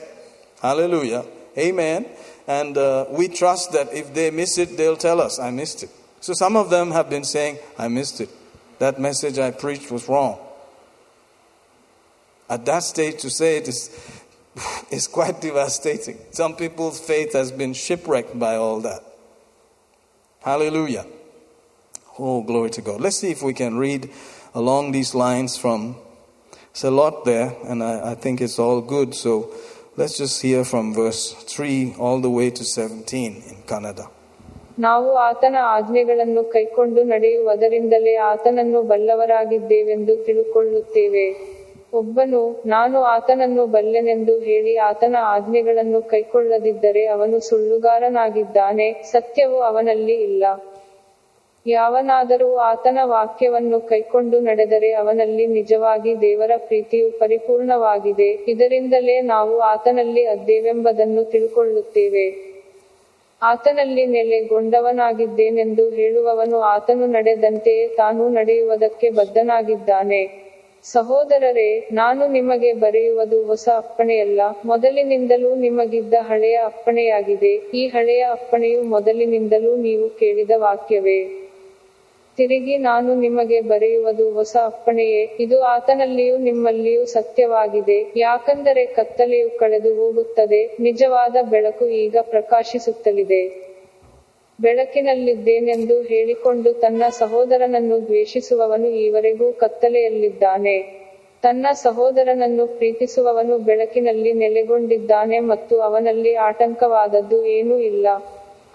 Hallelujah. Amen. And uh, we trust that if they miss it, they'll tell us, I missed it. So some of them have been saying, I missed it. That message I preached was wrong. At that stage, to say it is, is quite devastating. Some people's faith has been shipwrecked by all that. Hallelujah. Oh, glory to God. Let's see if we can read along these lines from. It's a lot there, and I, I think it's all good. So let's just hear from verse 3 all the way to 17 in Kannada. ನಾವು ಆತನ ಆಜ್ಞೆಗಳನ್ನು ಕೈಕೊಂಡು ನಡೆಯುವುದರಿಂದಲೇ ಆತನನ್ನು ಬಲ್ಲವರಾಗಿದ್ದೇವೆಂದು ತಿಳುಕೊಳ್ಳುತ್ತೇವೆ. ಒಬ್ಬನು, ನಾನು ಆತನನ್ನು ಬಲ್ಲೆನೆಂದು ಹೇಳಿ ಆತನ ಆಜ್ಞೆಗಳನ್ನು ಕೈಕೊಳ್ಳದಿದ್ದರೆ ಅವನು ಸುಳ್ಳುಗಾರನಾಗಿದ್ದಾನೆ, ಸತ್ಯವು ಅವನಲ್ಲಿ ಇಲ್ಲ. ಯಾವನಾದರೂ ಆತನ ವಾಕ್ಯವನ್ನು ಕೈಕೊಂಡು ನಡೆದರೆ ಅವನಲ್ಲಿ ನಿಜವಾಗಿ ದೇವರ ಪ್ರೀತಿಯು ಪರಿಪೂರ್ಣವಾಗಿದೆ, ಇದರಿಂದಲೇ ನಾವು ಆತನಲ್ಲಿ ಅದ್ದೇವೆಂಬುದನ್ನು ತಿಳುಕೊಳ್ಳುತ್ತೇವೆ. ಆತನಲ್ಲಿ ನೆಲೆಗೊಂಡವನಾಗಿದ್ದೇನೆಂದು ಹೇಳುವವನು ಆತನು ನಡೆದಂತೆಯೇ ತಾನು ನಡೆಯುವುದಕ್ಕೆ ಬದ್ಧನಾಗಿದ್ದಾನೆ. ಸಹೋದರರೇ, ನಾನು ನಿಮಗೆ ಬರೆಯುವುದು ಹೊಸ ಅಪ್ಪಣೆಯಲ್ಲ. ಮೊದಲಿನಿಂದಲೂ ನಿಮಗಿದ್ದ ಹಳೆಯ ಅಪ್ಪಣೆಯಾಗಿದೆ. ಈ ಹಳೆಯ ಅಪ್ಪಣೆಯು ಮೊದಲಿನಿಂದಲೂ ನೀವು ಕೇಳಿದ ವಾಕ್ಯವೇ. ತಿರುಗಿ ನಾನು ನಿಮಗೆ ಬರೆಯುವುದು ಹೊಸ ಅಪ್ಪಣೆಯೇ. ಇದು ಆತನಲ್ಲಿಯೂ ನಿಮ್ಮಲ್ಲಿಯೂ ಸತ್ಯವಾಗಿದೆ. ಯಾಕಂದರೆ ಕತ್ತಲೆಯು ಕಳೆದು ಹೋಗುತ್ತದೆ, ನಿಜವಾದ ಬೆಳಕು ಈಗ ಪ್ರಕಾಶಿಸುತ್ತಲಿದೆ. ಬೆಳಕಿನಲ್ಲಿದ್ದೇನೆಂದು ಹೇಳಿಕೊಂಡು ತನ್ನ ಸಹೋದರನನ್ನು ದ್ವೇಷಿಸುವವನು ಈವರೆಗೂ ಕತ್ತಲೆಯಲ್ಲಿದ್ದಾನೆ. ತನ್ನ ಸಹೋದರನನ್ನು ಪ್ರೀತಿಸುವವನು ಬೆಳಕಿನಲ್ಲಿ ನೆಲೆಗೊಂಡಿದ್ದಾನೆ ಮತ್ತು ಅವನಲ್ಲಿ ಆತಂಕವಾದದ್ದು ಏನೂ ಇಲ್ಲ.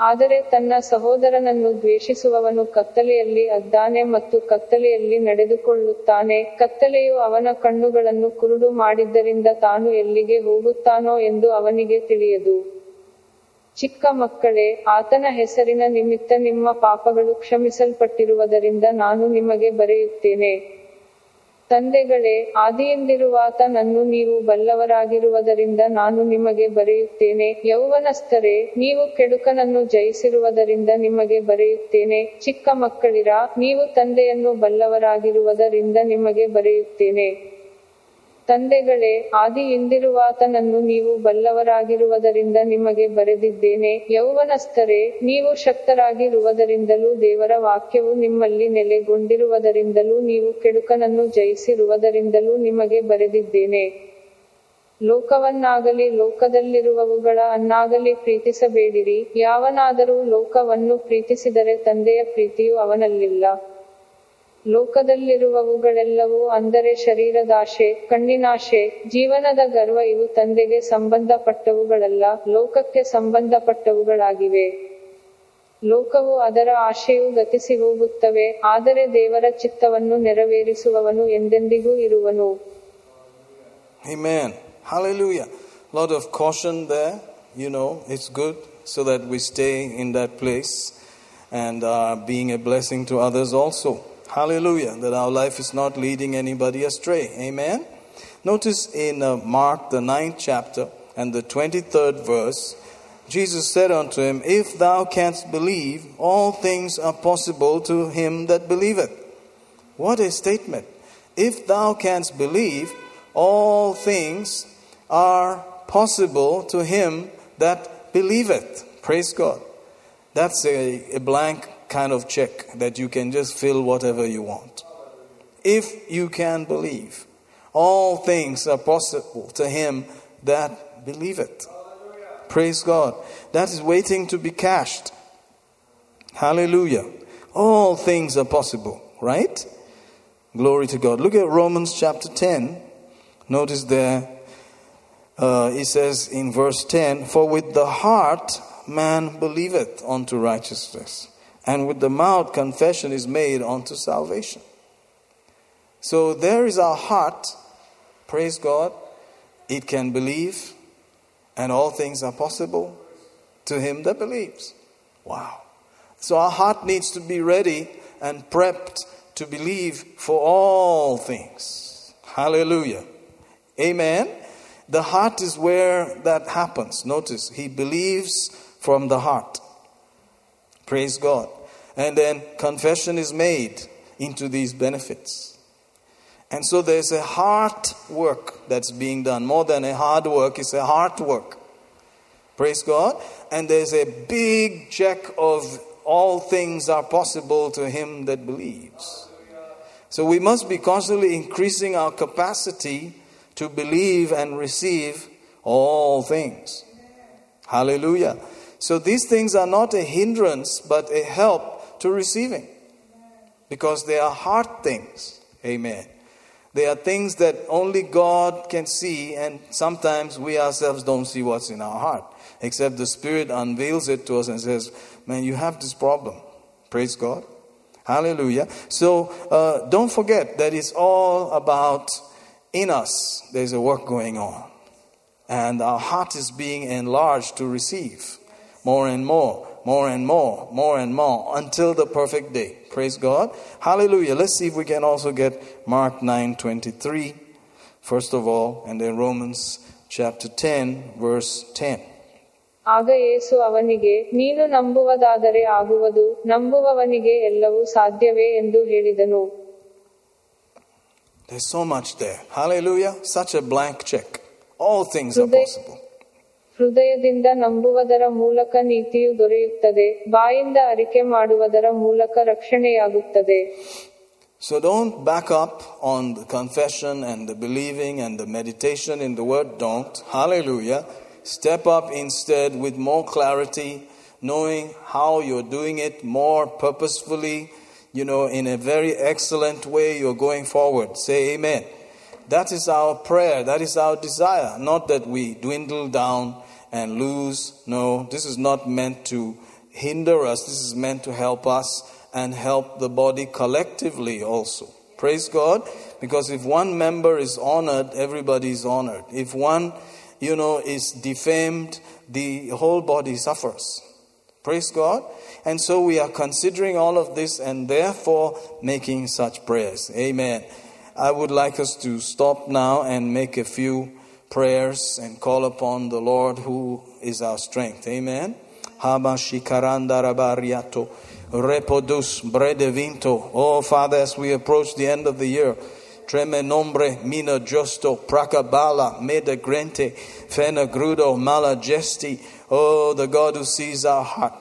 ಆದರೆ ತನ್ನ ಸಹೋದರನನ್ನು ದ್ವೇಷಿಸುವವನು ಕತ್ತಲೆಯಲ್ಲಿ ಅದ್ದಾನೆ ಮತ್ತು ಕತ್ತಲೆಯಲ್ಲಿ ನಡೆದುಕೊಳ್ಳುತ್ತಾನೆ. ಕತ್ತಲೆಯು ಅವನ ಕಣ್ಣುಗಳನ್ನು ಕುರುಡು ಮಾಡಿದ್ದರಿಂದ ತಾನು ಎಲ್ಲಿಗೆ ಹೋಗುತ್ತಾನೋ ಎಂದು ಅವನಿಗೆ ತಿಳಿಯದು. ಚಿಕ್ಕ ಮಕ್ಕಳೇ, ಆತನ ಹೆಸರಿನ ನಿಮಿತ್ತ ನಿಮ್ಮ ಪಾಪಗಳು ಕ್ಷಮಿಸಲ್ಪಟ್ಟಿರುವುದರಿಂದ ನಾನು ನಿಮಗೆ ಬರೆಯುತ್ತೇನೆ. ತಂದೆಗಳೇ ಆದಿಯೆಂದಿರುವಾತನನ್ನು ನೀವು ಬಲ್ಲವರಾಗಿರುವುದರಿಂದ ನಾನು ನಿಮಗೆ ಬರೆಯುತ್ತೇನೆ. ಯೌವನಸ್ಥರೇ, ನೀವು ಕೆಡುಕನನ್ನು ಜಯಿಸಿರುವುದರಿಂದ ನಿಮಗೆ ಬರೆಯುತ್ತೇನೆ. ಚಿಕ್ಕ ಮಕ್ಕಳಿರ, ನೀವು ತಂದೆಯನ್ನು ಬಲ್ಲವರಾಗಿರುವುದರಿಂದ ನಿಮಗೆ ಬರೆಯುತ್ತೇನೆ. ತಂದೆಗಳೇ ಆದಿಯಿಂದಿರುವಾತನನ್ನು ನೀವು ಬಲ್ಲವರಾಗಿರುವುದರಿಂದ ನಿಮಗೆ ಬರೆದಿದ್ದೇನೆ. ಯೌವನಸ್ಥರೇ, ನೀವು ಶಕ್ತರಾಗಿರುವುದರಿಂದಲೂ ದೇವರ ವಾಕ್ಯವು ನಿಮ್ಮಲ್ಲಿ ನೆಲೆಗೊಂಡಿರುವುದರಿಂದಲೂ ನೀವು ಕೆಡುಕನನ್ನು ಜಯಿಸಿರುವುದರಿಂದಲೂ ನಿಮಗೆ ಬರೆದಿದ್ದೇನೆ. ಲೋಕವನ್ನಾಗಲಿ ಲೋಕದಲ್ಲಿರುವವುಗಳ ಅನ್ನಾಗಲಿ ಪ್ರೀತಿಸಬೇಡಿರಿ. ಯಾವನಾದರೂ ಲೋಕವನ್ನು ಪ್ರೀತಿಸಿದರೆ ತಂದೆಯ ಪ್ರೀತಿಯು ಅವನಲ್ಲಿಲ್ಲ. ಲೋಕದಲ್ಲಿರುವವುಗಳೆಲ್ಲವೂ ಅಂದರೆ ಶರೀರದಾಶೆ ಕಣ್ಣಿನಾಶೆ ಜೀವನದ ಗರ್ವ ಇವು ತಂದೆಗೆ ಸಂಬಂಧಪಟ್ಟವುಗಳಲ್ಲ ಲೋಕಕ್ಕೆ ಸಂಬಂಧಪಟ್ಟವುಗಳಾಗಿವೆ ಲೋಕವು ಅದರ ಆಶೆಯು ಗತಿಸಿ ಹೋಗುತ್ತವೆ ಆದರೆ ದೇವರ ಚಿತ್ತವನ್ನು ನೆರವೇರಿಸುವವನು ಎಂದೆಂದಿಗೂ ಇರುವನು Amen. Hallelujah. A lot of caution there. You know, it's good so that we stay in that place and are being a blessing to others also. Hallelujah. That our life is not leading anybody astray. Amen. Notice in uh, Mark, the ninth chapter and the 23rd verse, Jesus said unto him, If thou canst believe, all things are possible to him that believeth. What a statement. If thou canst believe, all things are possible to him that believeth. Praise God. That's a, a blank kind of check that you can just fill whatever you want. If you can believe, all things are possible to him that believeth. Praise God. That is waiting to be cashed. Hallelujah. All things are possible, right? Glory to God. Look at Romans chapter 10. Notice there, uh, it says in verse 10 For with the heart man believeth unto righteousness, and with the mouth confession is made unto salvation. So there is our heart, praise God, it can believe, and all things are possible to him that believes. Wow. So our heart needs to be ready and prepped to believe for all things. Hallelujah. Amen. The heart is where that happens. Notice, he believes from the heart. Praise God. And then confession is made into these benefits. And so there's a heart work that's being done. More than a hard work, it's a heart work. Praise God. And there's a big check of all things are possible to him that believes. So we must be constantly increasing our capacity to believe and receive all things. Hallelujah. So these things are not a hindrance, but a help to receiving. Because they are hard things. Amen. They are things that only God can see, and sometimes we ourselves don't see what's in our heart, except the Spirit unveils it to us and says, Man, you have this problem. Praise God. Hallelujah. So uh, don't forget that it's all about in us, there's a work going on. And our heart is being enlarged to receive more and more, more and more, more and more until the perfect day. Praise God. Hallelujah. Let's see if we can also get Mark 9 23, first of all, and then Romans chapter 10, verse 10. ಆಗ ಯೇಸು ಅವನಿಗೆ ನೀನು ನಂಬುವುದಾದರೆ ಆಗುವುದು ನಂಬುವವನಿಗೆ ಎಲ್ಲವೂ ಸಾಧ್ಯವೇ ಎಂದು ಹೇಳಿದನು There's so much there. Hallelujah. Such a blank check. All things are Today- possible. ಹೃದಯದಿಂದ ನಂಬುವುದರ ಮೂಲಕ ನೀತಿಯು ದೊರೆಯುತ್ತದೆ ಬಾಯಿಂದ ಅರಿಕೆ ಮಾಡುವುದರ ಮೂಲಕ ರಕ್ಷಣೆಯಾಗುತ್ತದೆ So don't back up on the confession and the believing and the meditation in the word. Don't. Hallelujah. Step up instead with more clarity, knowing how you're doing it more purposefully, you know, in a very excellent way. You're going forward. Say amen. That is our prayer. That is our desire. Not that we dwindle down and lose. No, this is not meant to hinder us. This is meant to help us and help the body collectively also. Praise God. Because if one member is honored, everybody is honored. If one, you know, is defamed, the whole body suffers. Praise God. And so we are considering all of this and therefore making such prayers. Amen. I would like us to stop now and make a few prayers and call upon the Lord who is our strength. Amen. Haba shikaranda rabariato. Repodus bredevinto. Oh, Father, as we approach the end of the year, Treme nombre mina justo prakabala meda grente fena grudo mala. Oh, the God who sees our heart.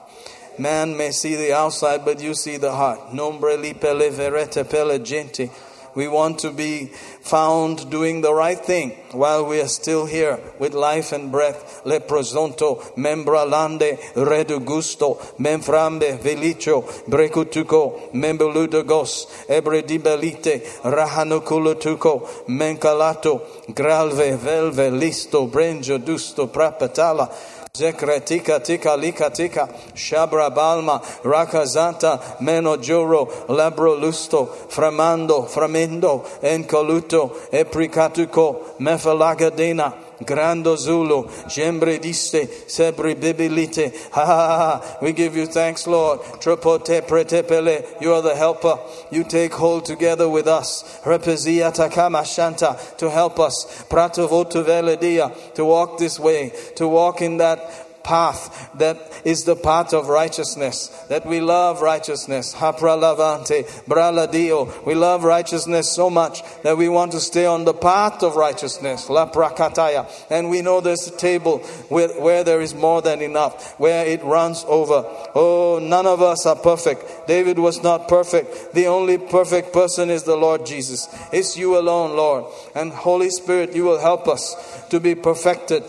Man may see the outside, but you see the heart. Nombre li pele verete pele gente. We want to be found doing the right thing while we are still here with life and breath. Le prosonto, membra lande, redu gusto, memframbe, velicio, brecutuco, membeludogos, ebre dibelite, rahanoculutuco, mencalato, gralve, velve, listo, brengio, dusto, prapatala, Zekretika tika lika tika shabra balma rakazanta menojuro labro lusto framando framendo encoluto epricatuco mefalagadena Grando Zulu, Jembrediste, Sebri Bibilite. Ha ha ha. We give you thanks, Lord. Tropote pretepele. You are the helper. You take hold together with us. Repezia takama shanta to help us. Prato votu veledia to walk this way, to walk in that path that is the path of righteousness, that we love righteousness. We love righteousness so much that we want to stay on the path of righteousness. La prakataya. And we know there's a table where, where there is more than enough, where it runs over. Oh, none of us are perfect. David was not perfect. The only perfect person is the Lord Jesus. It's you alone, Lord. And Holy Spirit, you will help us to be perfected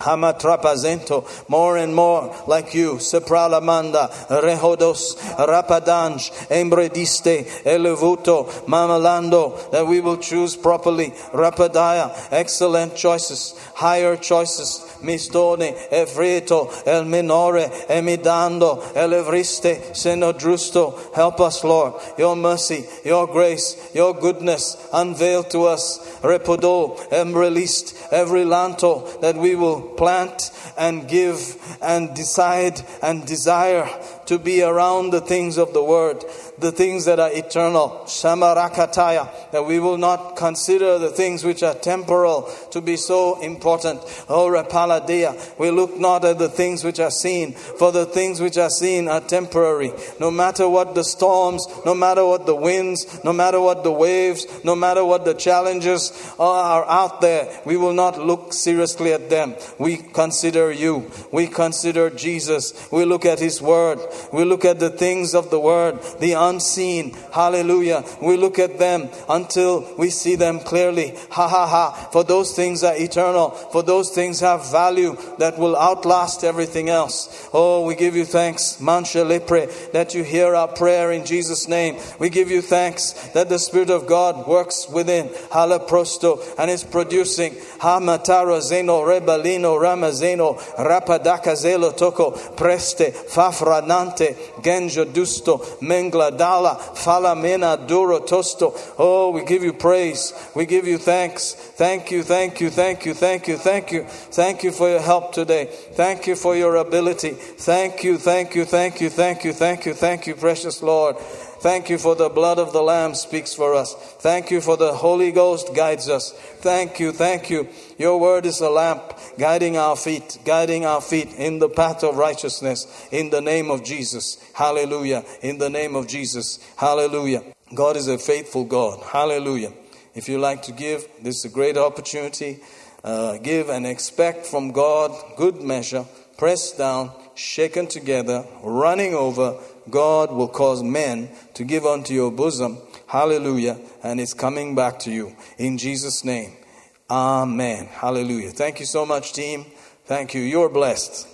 Hamatrapazento, more and more like you, Sepralamanda, Rehodos, Rapadanj, Embrediste, Elevuto, Mamalando, that we will choose properly, Rapadaya, excellent choices, higher choices, Mistone, Efreto, El Minore, Emidando, El Evriste, Senodrusto, help us, Lord, your mercy, your grace, your goodness, unveil to us, Repodo, and released every lanto that we will plant and give and decide and desire to be around the things of the word, the things that are eternal. Shamarakataya, that we will not consider the things which are temporal to be so important. Oh, Rapaladia, we look not at the things which are seen, for the things which are seen are temporary. No matter what the storms, no matter what the winds, no matter what the waves, no matter what the challenges are out there, we will not look seriously at them. We consider you. We consider Jesus. We look at His Word. We look at the things of the Word, the unseen. Hallelujah. We look at them until we see them clearly. Ha ha ha. For those things are eternal. For those things have value that will outlast everything else. Oh, we give you thanks, Mancha Lepre, that you hear our prayer in Jesus' name. We give you thanks that the Spirit of God works within. Halaprosto and is producing. Hamatara Zeno Rebalino Ramazeno Rapadaka Zelo Toko Preste Fafranante Genjo Dusto Mengla Dala Falamena Duro Tosto. Oh, we give you praise. We give you thanks. Thank you, thank you, thank you, thank you, thank you. Thank you for your help today. Thank you for your ability. Thank you, thank you, thank you, thank you, thank you, thank you, precious Lord. Thank you for the blood of the Lamb speaks for us. Thank you for the Holy Ghost guides us. Thank you, thank you. Your word is a lamp guiding our feet, guiding our feet in the path of righteousness in the name of Jesus. Hallelujah. In the name of Jesus. Hallelujah. God is a faithful God. Hallelujah. If you like to give, this is a great opportunity. Uh, give and expect from God good measure, pressed down, shaken together, running over. God will cause men to give unto your bosom. Hallelujah. And it's coming back to you. In Jesus' name. Amen. Hallelujah. Thank you so much, team. Thank you. You're blessed.